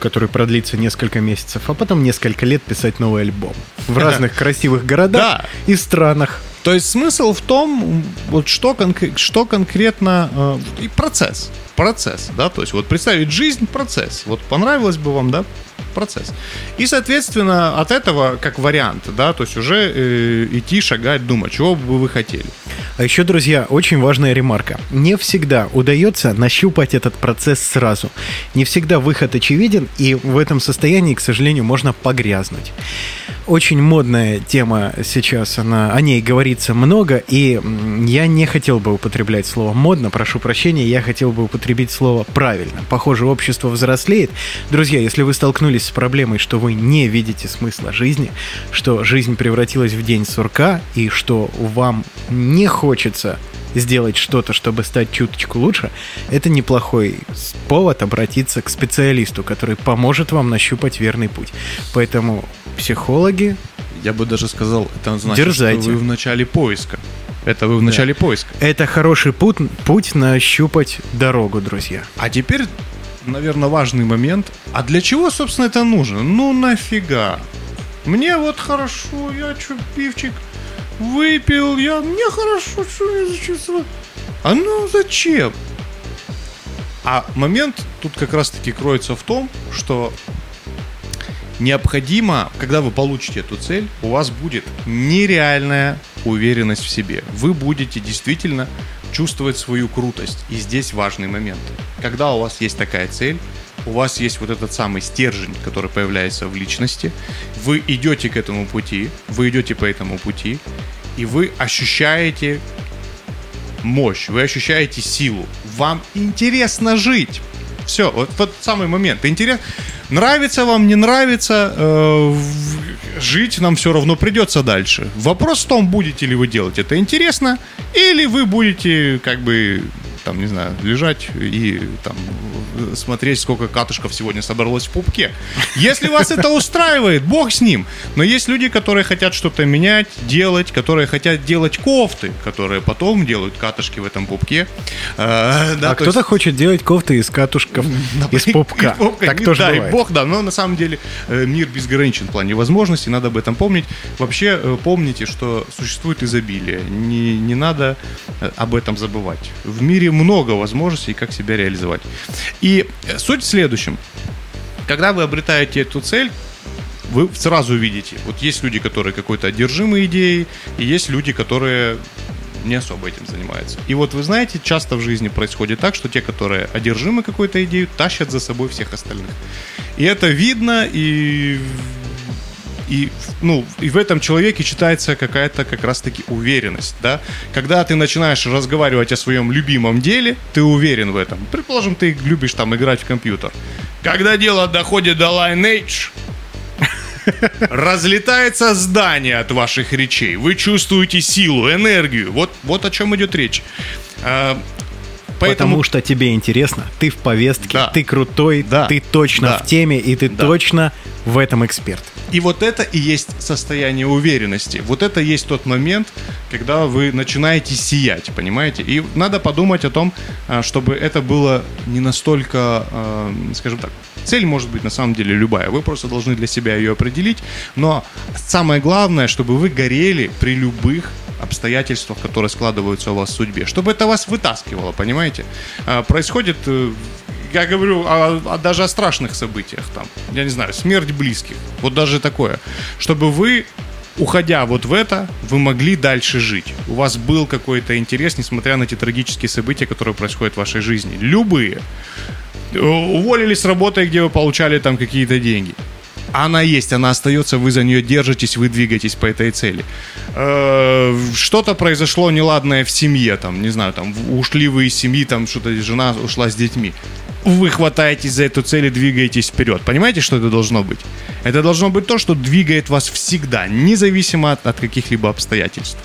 который продлится несколько месяцев, а потом несколько лет писать новый альбом. В разных красивых городах Да. и странах. То есть смысл в том, вот что, конкре- что конкретно э, и процесс, процесс, да, то есть вот представить жизнь процесс, вот понравилось бы вам, да, процесс. И соответственно от этого как вариант, да, то есть уже э, идти шагать, думать, чего бы вы хотели. А еще, друзья, очень важная ремарка. Не всегда удается нащупать этот процесс сразу. Не всегда выход очевиден, и в этом состоянии, к сожалению, можно погрязнуть. Очень модная тема сейчас, она, о ней говорится много, и я не хотел бы употреблять слово «модно», прошу прощения, я хотел бы употребить слово «правильно». Похоже, общество взрослеет. Друзья, если вы столкнулись с проблемой, что вы не видите смысла жизни, что жизнь превратилась в день сурка, и что вам не хочется сделать что-то, чтобы стать чуточку лучше, это неплохой повод обратиться к специалисту, который поможет вам нащупать верный путь. Поэтому психологи, Я бы даже сказал, это значит, Дерзайте. что вы в начале поиска. Это вы в начале поиска. это хороший путь, путь нащупать дорогу, друзья. А теперь, наверное, важный момент. А для чего, собственно, это нужно? Ну нафига? Мне вот хорошо, я чё, пивчик выпил, я... Мне хорошо, что мне зачем? А ну зачем? А момент тут как раз-таки кроется в том, что необходимо, когда вы получите эту цель, у вас будет нереальная уверенность в себе. Вы будете действительно чувствовать свою крутость. И здесь важный момент. Когда у вас есть такая цель, у вас есть вот этот самый стержень, который появляется в личности, вы идете к этому пути, вы идете по этому пути, и вы ощущаете мощь, вы ощущаете силу. Вам интересно жить. Все, вот тот самый момент. Интерес... Нравится вам, не нравится, э, жить нам все равно придется дальше. Вопрос в том, будете ли вы делать это интересно, или вы будете, как бы, там, не знаю, лежать и там смотреть, сколько катышков сегодня собралось в пупке. Если вас это устраивает, бог с ним. Но есть люди, которые хотят что-то менять, делать, которые хотят делать кофты, которые потом делают катышки в этом пупке. Э, да, а то кто-то есть- хочет делать кофты из катушков, из пупка. из пупка. Так Не тоже дай бывает. бог, да. Но на самом деле э, мир безграничен в плане возможностей, надо об этом помнить. Вообще э, помните, что существует изобилие. Не, не надо э, об этом забывать. В мире много возможностей, как себя реализовать. И э, суть в следующем. Когда вы обретаете эту цель, вы сразу видите, вот есть люди, которые какой-то одержимы идеей, и есть люди, которые не особо этим занимаются. И вот вы знаете, часто в жизни происходит так, что те, которые одержимы какой-то идеей, тащат за собой всех остальных. И это видно, и и, ну, и в этом человеке читается какая-то как раз-таки уверенность, да. Когда ты начинаешь разговаривать о своем любимом деле, ты уверен в этом. Предположим, ты любишь там играть в компьютер. Когда дело доходит до Lineage, разлетается здание от ваших речей. Вы чувствуете силу, энергию. Вот, вот о чем идет речь. А, Поэтому... Потому что тебе интересно, ты в повестке, Да. ты крутой, Да. ты точно Да. в теме, и ты Да. точно в этом эксперт. И вот это и есть состояние уверенности. Вот это есть тот момент, когда вы начинаете сиять, понимаете? И надо подумать о том, а, чтобы это было не настолько, а, скажем так, цель может быть на самом деле любая. Вы просто должны для себя ее определить. Но самое главное, чтобы вы горели при любых обстоятельствах, которые складываются у вас в судьбе. Чтобы это вас вытаскивало, понимаете? А, Происходит э, я говорю о- о- даже о страшных событиях, там, я не знаю, смерть близких, вот даже такое, чтобы вы уходя вот в это, вы могли дальше жить. У вас был какой-то интерес, несмотря на те трагические события, которые происходят в вашей жизни. Любые. Уволились с работы, где вы получали там какие-то деньги. Она есть, она остается, вы за нее держитесь, вы двигаетесь по этой цели. Э, Что-то произошло неладное в семье, там, не знаю, там, ушли вы из семьи, там, что-то жена ушла с детьми. Вы хватаетесь за эту цель и двигаетесь вперед. Понимаете, что это должно быть? Это должно быть то, что двигает вас всегда, независимо от, от каких-либо обстоятельств.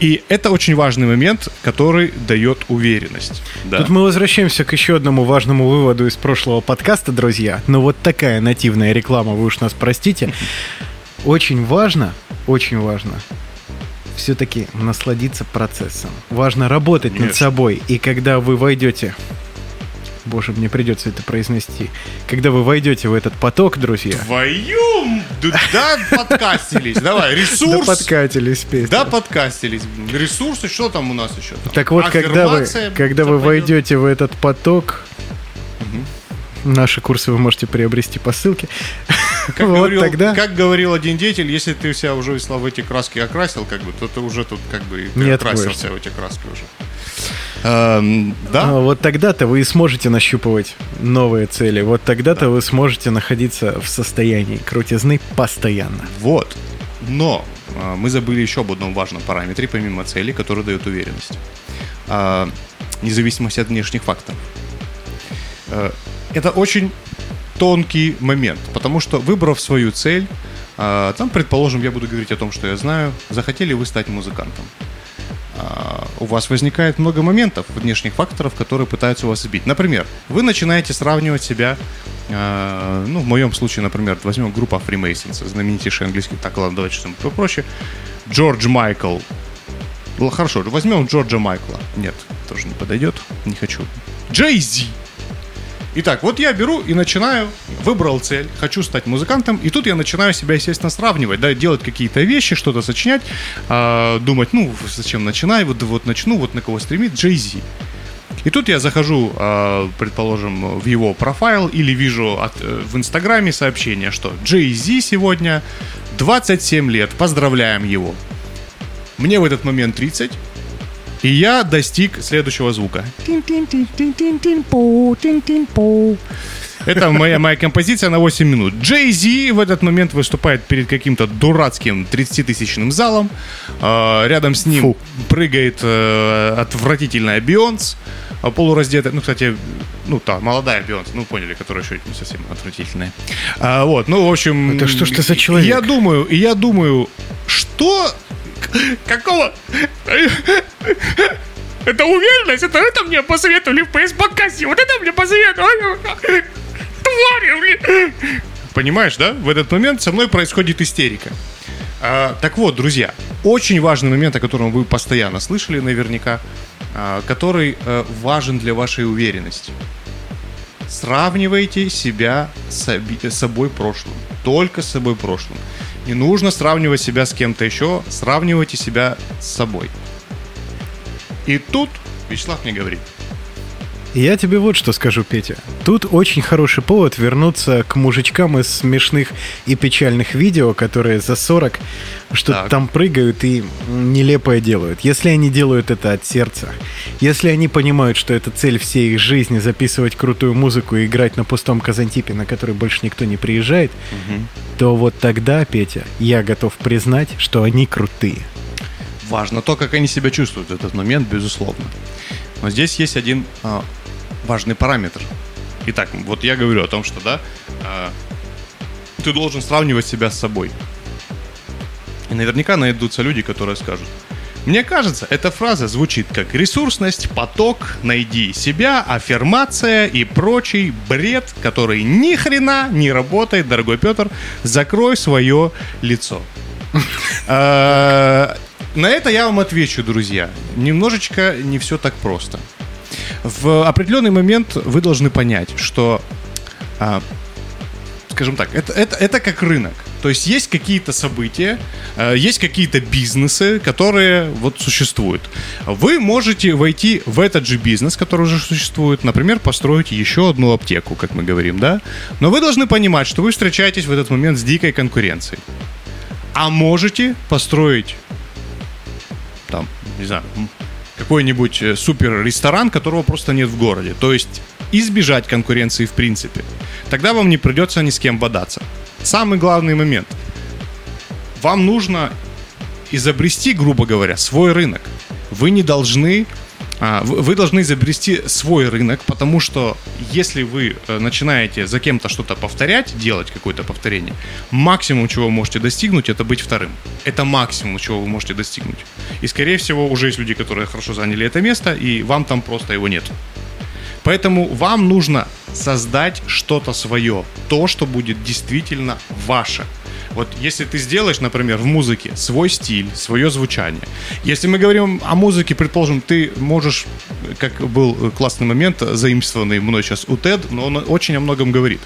И это очень важный момент, который дает уверенность. Да. Тут мы возвращаемся к еще одному важному выводу из прошлого подкаста, друзья. Но вот такая нативная реклама, вы уж нас простите. Очень важно, очень важно все-таки насладиться процессом. Важно работать над Конечно. собой. И когда вы войдете... Боже, мне придется это произнести. Когда вы войдете в этот поток, друзья... Твою... Да, подкастились. Давай, Да ресурс. подкатились песни. Да, подкастились. Ресурсы, что там у нас еще? Там? Так вот, когда вы, когда вы войдете в этот поток, наши курсы вы можете приобрести по ссылке. Как, вот говорил, тогда как говорил один деятель, если ты себя уже в эти краски окрасил, как бы, то ты уже тут как бы ты окрасился в эти краски уже. Эм, да? а, вот тогда-то вы и сможете нащупывать новые цели. Вот тогда-то вы сможете находиться в состоянии крутизны постоянно. Вот. Но а, мы забыли еще об одном важном параметре, помимо цели, который дает уверенность. А, независимость от внешних факторов. Это очень тонкий момент, потому что выбрав свою цель, а, там, предположим, я буду говорить о том, что я знаю, захотели вы стать музыкантом. А, У вас возникает много моментов, внешних факторов, которые пытаются вас сбить. Например, вы начинаете сравнивать себя, а, ну, в моем случае, например, возьмем группа Freemasons, знаменитейший английский, так, ладно, давайте что-нибудь попроще. Джордж Майкл. Хорошо, возьмем Джорджа Майкла. Нет, тоже не подойдет, не хочу. Джей Зи. Итак, вот я беру и начинаю, выбрал цель, хочу стать музыкантом, и тут я начинаю себя, естественно, сравнивать, да, делать какие-то вещи, что-то сочинять, а, думать, ну, зачем начинаю, вот, вот начну, вот на кого стремит, Джей Зи. И тут я захожу, а, предположим, в его профайл или вижу от- э, в Инстаграме сообщение, что Зи сегодня 27 лет, поздравляем его. Мне в этот момент 30, и я достиг следующего звука. Это моя, моя композиция на 8 минут. Джей Зи в этот момент выступает перед каким-то дурацким 30-тысячным залом. А, рядом с ним Фу. прыгает э, отвратительная Бионс, а, полураздетая. Ну, кстати, ну, та, молодая Бионс, ну, поняли, которая еще не совсем отвратительная. А, вот, ну, в общем... Это что ж ты за человек? Я думаю, я думаю, что... Какого... Это уверенность, это, это мне посоветовали в PS-покасе, вот это мне посоветовали. Твари, блин. Понимаешь, да? В этот момент со мной происходит истерика. А, так вот, друзья, очень важный момент, о котором вы постоянно слышали наверняка, а, который э, важен для вашей уверенности. Сравнивайте себя с собой прошлым. Только с собой прошлым. Не нужно сравнивать себя с кем-то еще, сравнивайте себя с собой. И тут Вячеслав мне говорит, Я тебе вот что скажу, Петя. Тут очень хороший повод вернуться к мужичкам из смешных и печальных видео, которые за 40 что-то там прыгают и нелепое делают. Если они делают это от сердца, если они понимают, что это цель всей их жизни записывать крутую музыку и играть на пустом Казантипе, на который больше никто не приезжает, то вот тогда, Петя, я готов признать, что они крутые. Важно то, как они себя чувствуют в этот момент, безусловно. Но здесь есть один а, важный параметр. Итак, вот я говорю о том, что да, а, ты должен сравнивать себя с собой. И наверняка найдутся люди, которые скажут. Мне кажется, эта фраза звучит как ресурсность, поток, найди себя, аффирмация и прочий бред, который ни хрена не работает, дорогой Петр. Закрой свое лицо. Э, На это я вам отвечу, друзья. Немножечко не все так просто. В определенный момент вы должны понять, что, а, скажем так, это, это, это как рынок. То есть есть какие-то события, э, есть какие-то бизнесы, которые вот существуют. Вы можете войти в этот же бизнес, который уже существует, например, построить еще одну аптеку, как мы говорим, да? Но вы должны понимать, что вы встречаетесь в этот момент с дикой конкуренцией. А можете построить там, не знаю, какой-нибудь э, супер ресторан, которого просто нет в городе. То есть избежать конкуренции в принципе. Тогда вам не придется ни с кем бодаться. Самый главный момент. Вам нужно изобрести, грубо говоря, свой рынок. Вы не должны вы вы должны изобрести свой рынок, потому что если вы э, начинаете за кем-то что-то повторять, делать какое-то повторение, максимум, чего вы можете достигнуть, это быть вторым. Это максимум, чего вы можете достигнуть. И, скорее всего, уже есть люди, которые хорошо заняли это место, и вам там просто его нет. Поэтому вам нужно создать что-то свое, то, что будет действительно ваше. Вот если ты сделаешь, например, в музыке свой стиль, свое звучание. Если мы говорим о музыке, предположим, ты можешь, как был классный момент, заимствованный мной сейчас у TED, но он очень о многом говорит.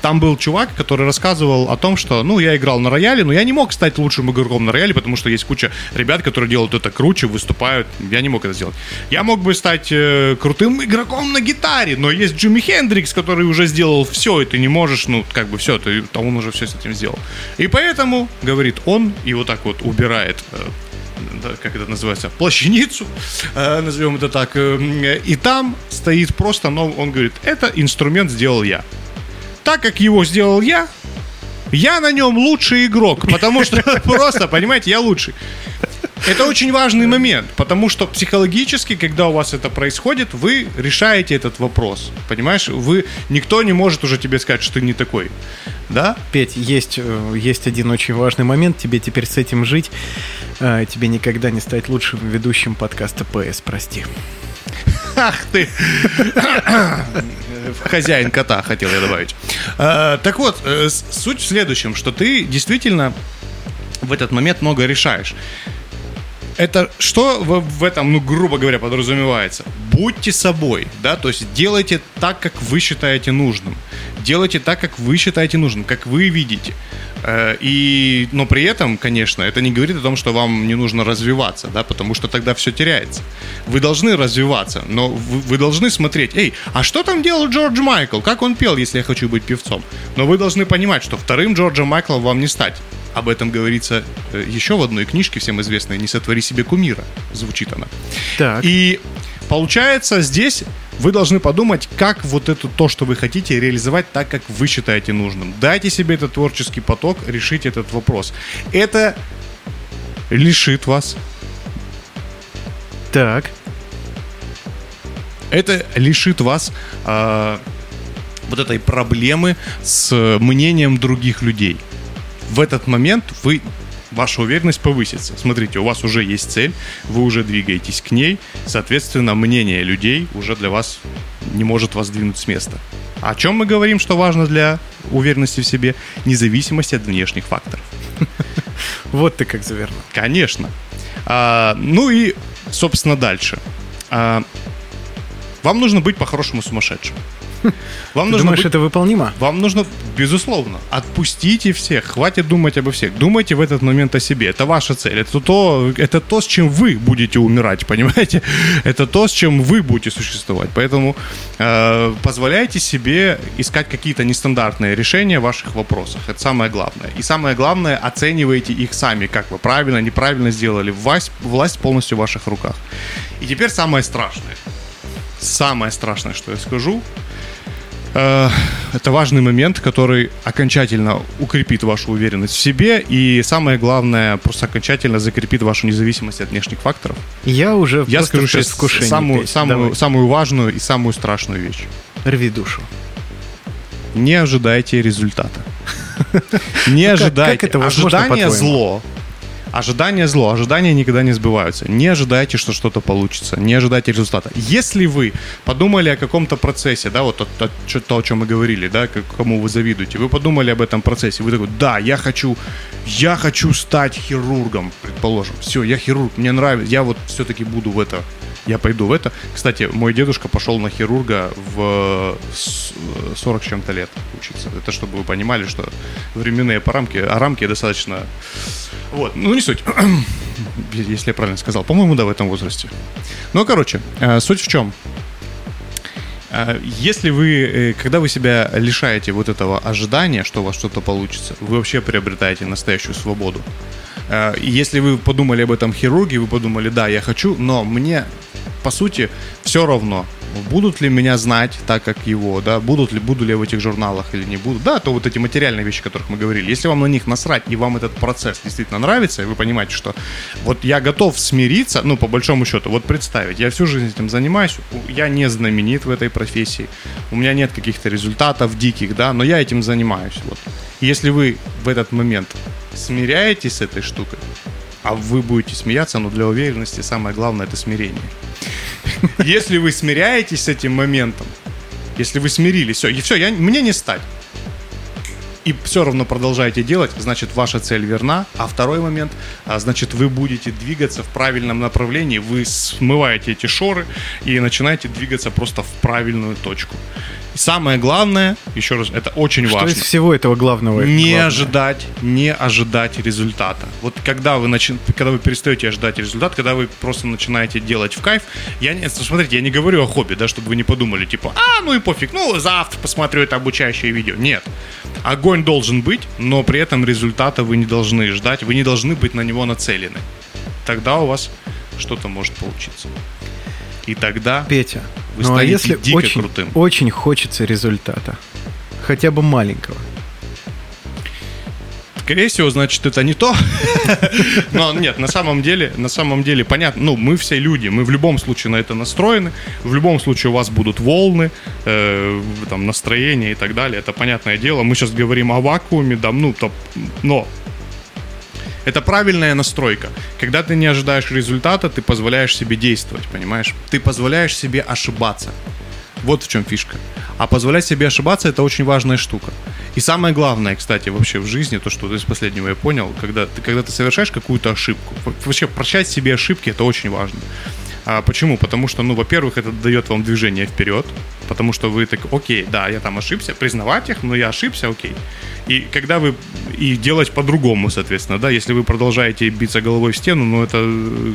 Там был чувак, который рассказывал о том, что, ну, я играл на рояле, но я не мог стать лучшим игроком на рояле, потому что есть куча ребят, которые делают это круче, выступают. Я не мог это сделать. Я мог бы стать э, крутым игроком на гитаре, но есть Джимми Хендрикс, который уже сделал все, и ты не можешь, ну, как бы все, ты, он уже все с этим сделал. И поэтому, говорит он, и вот так вот убирает э, как это называется, плащаницу, э, назовем это так, э, и там стоит просто, но он говорит, это инструмент сделал я. Так как его сделал я, я на нем лучший игрок, потому что просто, понимаете, я лучший. Это очень важный момент, потому что психологически, когда у вас это происходит, вы решаете этот вопрос. Понимаешь, вы никто не может уже тебе сказать, что ты не такой. Да? Петь, есть, э, есть один очень важный момент. Тебе теперь с этим жить. Э, Тебе никогда не стать лучшим ведущим подкаста ПС, прости. Ах ты! Хозяин кота, хотел я добавить. Э, Так вот, суть в следующем, что ты действительно в этот момент много решаешь. Это что в, в этом, ну, грубо говоря, подразумевается? Будьте собой, да, то есть делайте так, как вы считаете нужным. Делайте так, как вы считаете нужным, как вы видите. Э, И, но при этом, конечно, это не говорит о том, что вам не нужно развиваться, да, потому что тогда все теряется. Вы должны развиваться, но вы, вы должны смотреть, эй, а что там делал Джордж Майкл? Как он пел, если я хочу быть певцом? Но вы должны понимать, что вторым Джорджем Майклом вам не стать. Об этом говорится э, еще в одной книжке, всем известной «Не сотвори себе кумира», звучит она. Так. И получается, здесь вы должны подумать, как вот это то, что вы хотите, реализовать так, как вы считаете нужным. Дайте себе этот творческий поток, решите этот вопрос. Это лишит вас, Так. это лишит вас а, вот этой проблемы с мнением других людей. В этот момент вы ваша уверенность повысится. Смотрите, у вас уже есть цель, вы уже двигаетесь к ней, соответственно, мнение людей уже для вас не может вас двинуть с места. О чем мы говорим, что важно для уверенности в себе? Независимость от внешних факторов. Вот ты как завернул. Конечно. А, ну и, собственно, дальше. А, Вам нужно быть по-хорошему сумасшедшим. Вам Ты нужно думаешь, быть... это выполнимо? Вам нужно, безусловно, отпустите всех, хватит думать обо всех. Думайте в этот момент о себе. Это ваша цель. Это то, это то, с чем вы будете умирать, понимаете? Это то, с чем вы будете существовать. Поэтому э, позволяйте себе искать какие-то нестандартные решения в ваших вопросах. Это самое главное. И самое главное, оценивайте их сами, как вы правильно, неправильно сделали. Власть, власть полностью в ваших руках. И теперь самое страшное. Самое страшное, что я скажу, Э, это важный момент, который окончательно укрепит вашу уверенность в себе и самое главное, просто окончательно закрепит вашу независимость от внешних факторов. Я уже Я скажу сейчас самую, самую, самую важную и самую страшную вещь. Рви душу. Не ожидайте результата. Не ожидайте. Ожидание зло. Ожидание зло, ожидания никогда не сбываются. Не ожидайте, что что-то получится, не ожидайте результата. Если вы подумали о каком-то процессе, да, вот то, то, то, о чем мы говорили, да, кому вы завидуете, вы подумали об этом процессе, вы такой, да, я хочу, я хочу стать хирургом, предположим. Все, я хирург, мне нравится, я вот все-таки буду в это я пойду в это. Кстати, мой дедушка пошел на хирурга в 40 с чем-то лет учиться. Это чтобы вы понимали, что временные порамки, а рамки достаточно вот, ну не суть. Если я правильно сказал. По-моему, да, в этом возрасте. Ну, короче, э, суть в чем? Э, если вы, э, когда вы себя лишаете вот этого ожидания, что у вас что-то получится, вы вообще приобретаете настоящую свободу. Если вы подумали об этом хирурге, вы подумали, да, я хочу, но мне, по сути, все равно, будут ли меня знать так, как его, да, будут ли, буду ли я в этих журналах или не буду, да, то вот эти материальные вещи, о которых мы говорили, если вам на них насрать, и вам этот процесс действительно нравится, и вы понимаете, что вот я готов смириться, ну, по большому счету, вот представить, я всю жизнь этим занимаюсь, я не знаменит в этой профессии, у меня нет каких-то результатов диких, да, но я этим занимаюсь, вот. Если вы в этот момент смиряетесь с этой штукой, а вы будете смеяться, но для уверенности самое главное это смирение. Если вы смиряетесь с этим моментом, если вы смирились, все, и все, я, мне не стать. И все равно продолжаете делать, значит, ваша цель верна. А второй момент, а, значит, вы будете двигаться в правильном направлении, вы смываете эти шоры и начинаете двигаться просто в правильную точку. Самое главное, еще раз, это очень Что важно. из всего этого главного? Не главное? ожидать, не ожидать результата. Вот когда вы, начи... когда вы перестаете ожидать результат, когда вы просто начинаете делать в кайф, я не... смотрите, я не говорю о хобби, да, чтобы вы не подумали, типа, а, ну и пофиг, ну завтра посмотрю это обучающее видео. Нет. Огонь должен быть, но при этом результата вы не должны ждать, вы не должны быть на него нацелены. Тогда у вас что-то может получиться. И тогда Петя, вы ну а если дико очень, крутым. очень хочется результата, хотя бы маленького, скорее всего, значит, это не то. Но нет, на самом деле, на самом деле, понятно, ну, мы все люди, мы в любом случае на это настроены, в любом случае у вас будут волны, э, там, настроение и так далее, это понятное дело. Мы сейчас говорим о вакууме, да, ну, то, но это правильная настройка. Когда ты не ожидаешь результата, ты позволяешь себе действовать, понимаешь? Ты позволяешь себе ошибаться. Вот в чем фишка. А позволять себе ошибаться это очень важная штука. И самое главное, кстати, вообще в жизни, то, что из последнего я понял, когда ты, когда ты совершаешь какую-то ошибку, вообще прощать себе ошибки это очень важно. А почему? Потому что, ну, во-первых, это дает вам движение вперед, потому что вы так, окей, да, я там ошибся, признавать их, но я ошибся, окей. И когда вы и делать по-другому, соответственно, да, если вы продолжаете биться головой в стену, ну, это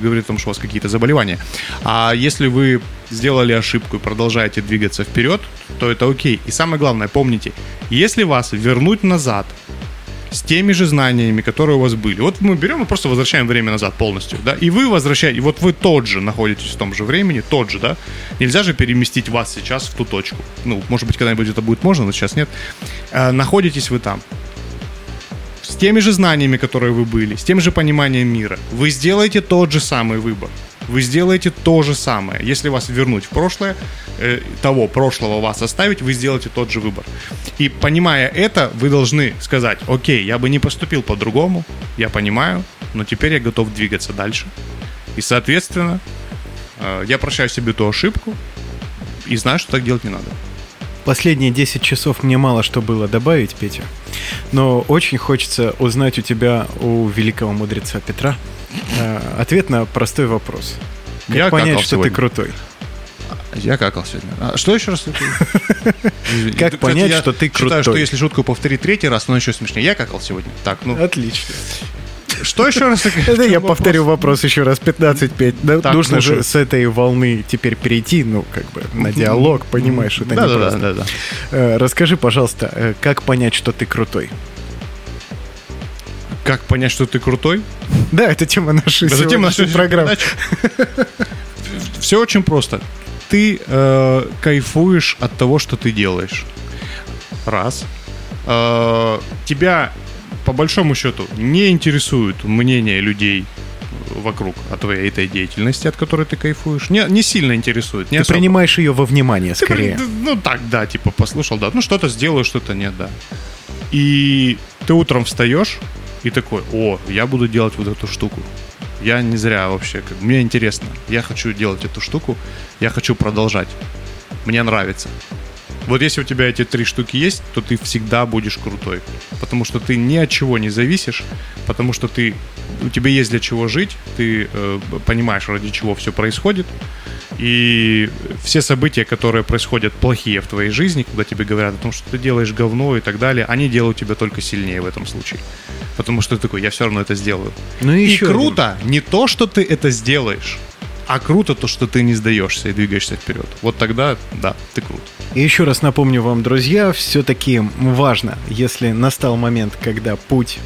говорит о том, что у вас какие-то заболевания. А если вы сделали ошибку и продолжаете двигаться вперед, то это окей. И самое главное, помните, если вас вернуть назад, с теми же знаниями, которые у вас были. Вот мы берем и просто возвращаем время назад полностью, да, и вы возвращаете, вот вы тот же находитесь в том же времени, тот же, да, нельзя же переместить вас сейчас в ту точку. Ну, может быть, когда-нибудь это будет можно, но сейчас нет. А, находитесь вы там с теми же знаниями, которые вы были, с тем же пониманием мира, вы сделаете тот же самый выбор. Вы сделаете то же самое. Если вас вернуть в прошлое, э, того прошлого вас оставить, вы сделаете тот же выбор. И понимая это, вы должны сказать, окей, я бы не поступил по-другому, я понимаю, но теперь я готов двигаться дальше. И, соответственно, э, я прощаю себе ту ошибку и знаю, что так делать не надо. Последние 10 часов мне мало что было добавить, Петя. Но очень хочется узнать у тебя, у великого мудреца Петра, ответ на простой вопрос. Как Я понять, что сегодня. ты крутой? Я какал сегодня. А что еще раз? Как понять, что ты Считаю, крутой? что если шутку повторить третий раз, то еще смешнее. Я какал сегодня. Так, ну, Отлично. что еще раз? Это я повторю вопрос еще раз 15-5. Да, Так, Нужно же с этой волны теперь перейти, ну, как бы, на диалог, понимаешь, это не Да, да, просто. да, да, да. Э, Расскажи, пожалуйста, э, как понять, что ты крутой? Как понять, что ты крутой? Да, это тема нашей затем сегодняшней наша программы. Все очень просто. Ты э, кайфуешь от того, что ты делаешь. Раз. Э, тебя, по большому счету, не интересует мнение людей вокруг о твоей этой деятельности, от которой ты кайфуешь. Не, не сильно интересует. Не Ты особо. принимаешь ее во внимание, Ты скорее. при- Ну так, да, типа послушал, да. Ну что-то сделаю, что-то нет, да. И ты утром встаешь и такой, о, я буду делать вот эту штуку. Я не зря вообще, как- мне интересно. Я хочу делать эту штуку, я хочу продолжать. Мне нравится. Вот если у тебя эти три штуки есть, то ты всегда будешь крутой. Потому что ты ни от чего не зависишь, потому что ты, у тебя есть для чего жить, ты э, понимаешь, ради чего все происходит. И все события, которые происходят плохие в твоей жизни, когда тебе говорят о том, что ты делаешь говно и так далее, они делают тебя только сильнее в этом случае. Потому что ты такой, я все равно это сделаю. Ну И еще один. круто не то, что ты это сделаешь, а круто то, что ты не сдаешься и двигаешься вперед. Вот тогда, да, ты крут. И еще раз напомню вам, друзья, все-таки важно, если настал момент, когда путь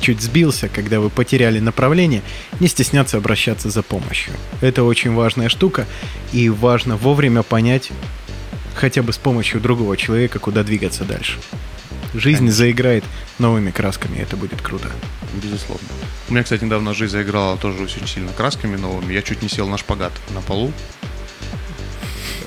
чуть сбился, когда вы потеряли направление, не стесняться обращаться за помощью. Это очень важная штука, и важно вовремя понять, хотя бы с помощью другого человека, куда двигаться дальше. Жизнь Конечно. заиграет новыми красками, и это будет круто. Безусловно. У меня, кстати, недавно жизнь заиграла тоже очень сильно красками новыми. Я чуть не сел на шпагат на полу.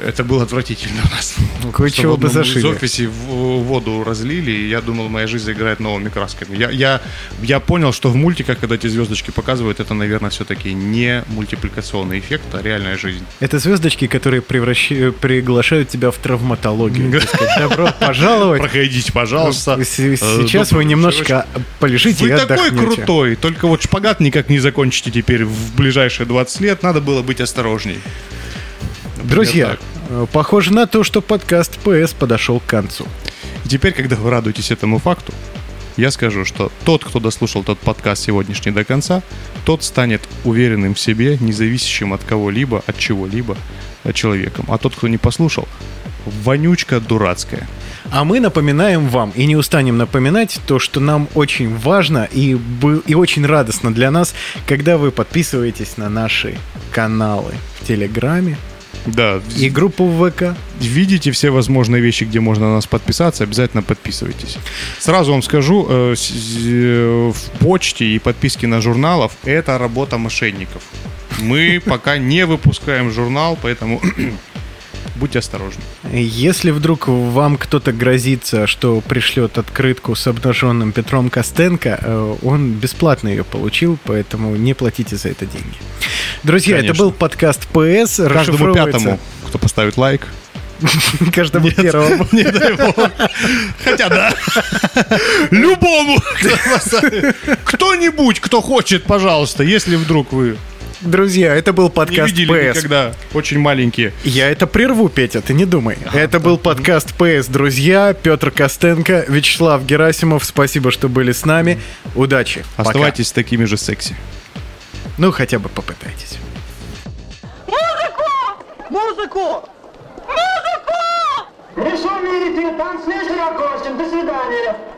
Это было отвратительно у нас. Кое-чего в бы одном из зашили. офисе в- воду разлили, и я думал, моя жизнь заиграет новыми красками. Я, я, я понял, что в мультиках, когда эти звездочки показывают, это, наверное, все-таки не мультипликационный эффект, а реальная жизнь. Это звездочки, которые превращ- приглашают тебя в травматологию. Добро пожаловать. Проходите, пожалуйста. С- Сейчас Э, вы добрый немножечко полежите Вы и такой отдохнете. крутой, только вот шпагат никак не закончите теперь в ближайшие 20 лет, надо было быть осторожней. Друзья, так. э, похоже на то, что подкаст ПС подошел к концу. И теперь, когда вы радуетесь этому факту, я скажу, что тот, кто дослушал тот подкаст сегодняшний до конца, тот станет уверенным в себе, независящим от кого-либо, от чего-либо э, человеком. А тот, кто не послушал, вонючка дурацкая. А мы напоминаем вам и не устанем напоминать то, что нам очень важно и, и очень радостно для нас, когда вы подписываетесь на наши каналы в Телеграме Да, и группу в ВК. видите все возможные вещи, где можно на нас подписаться, обязательно подписывайтесь. Сразу вам скажу, э, э, в почте и подписке на журналов это работа мошенников. Мы пока не выпускаем журнал, поэтому будьте осторожны. Если вдруг вам кто-то грозится, что пришлет открытку с обнаженным Петром Костенко, э, он бесплатно ее получил, поэтому не платите за это деньги. Друзья, это Конечно. был подкаст ПС. Каждому пятому, кто поставит лайк. Каждому первому. Не дай бог. Хотя да. Любому. Кто-нибудь, кто хочет, пожалуйста, если вдруг вы Друзья, это был не подкаст видели ПС. никогда очень маленькие. Я это прерву, Петя, ты не думай. Это был подкаст ПС, друзья. Петр Костенко, Вячеслав Герасимов. Спасибо, что были с нами. Удачи. Пока. Оставайтесь такими же секси. Ну, хотя бы попытайтесь. Музыку! Музыку! Решил мирить гостем. До свидания.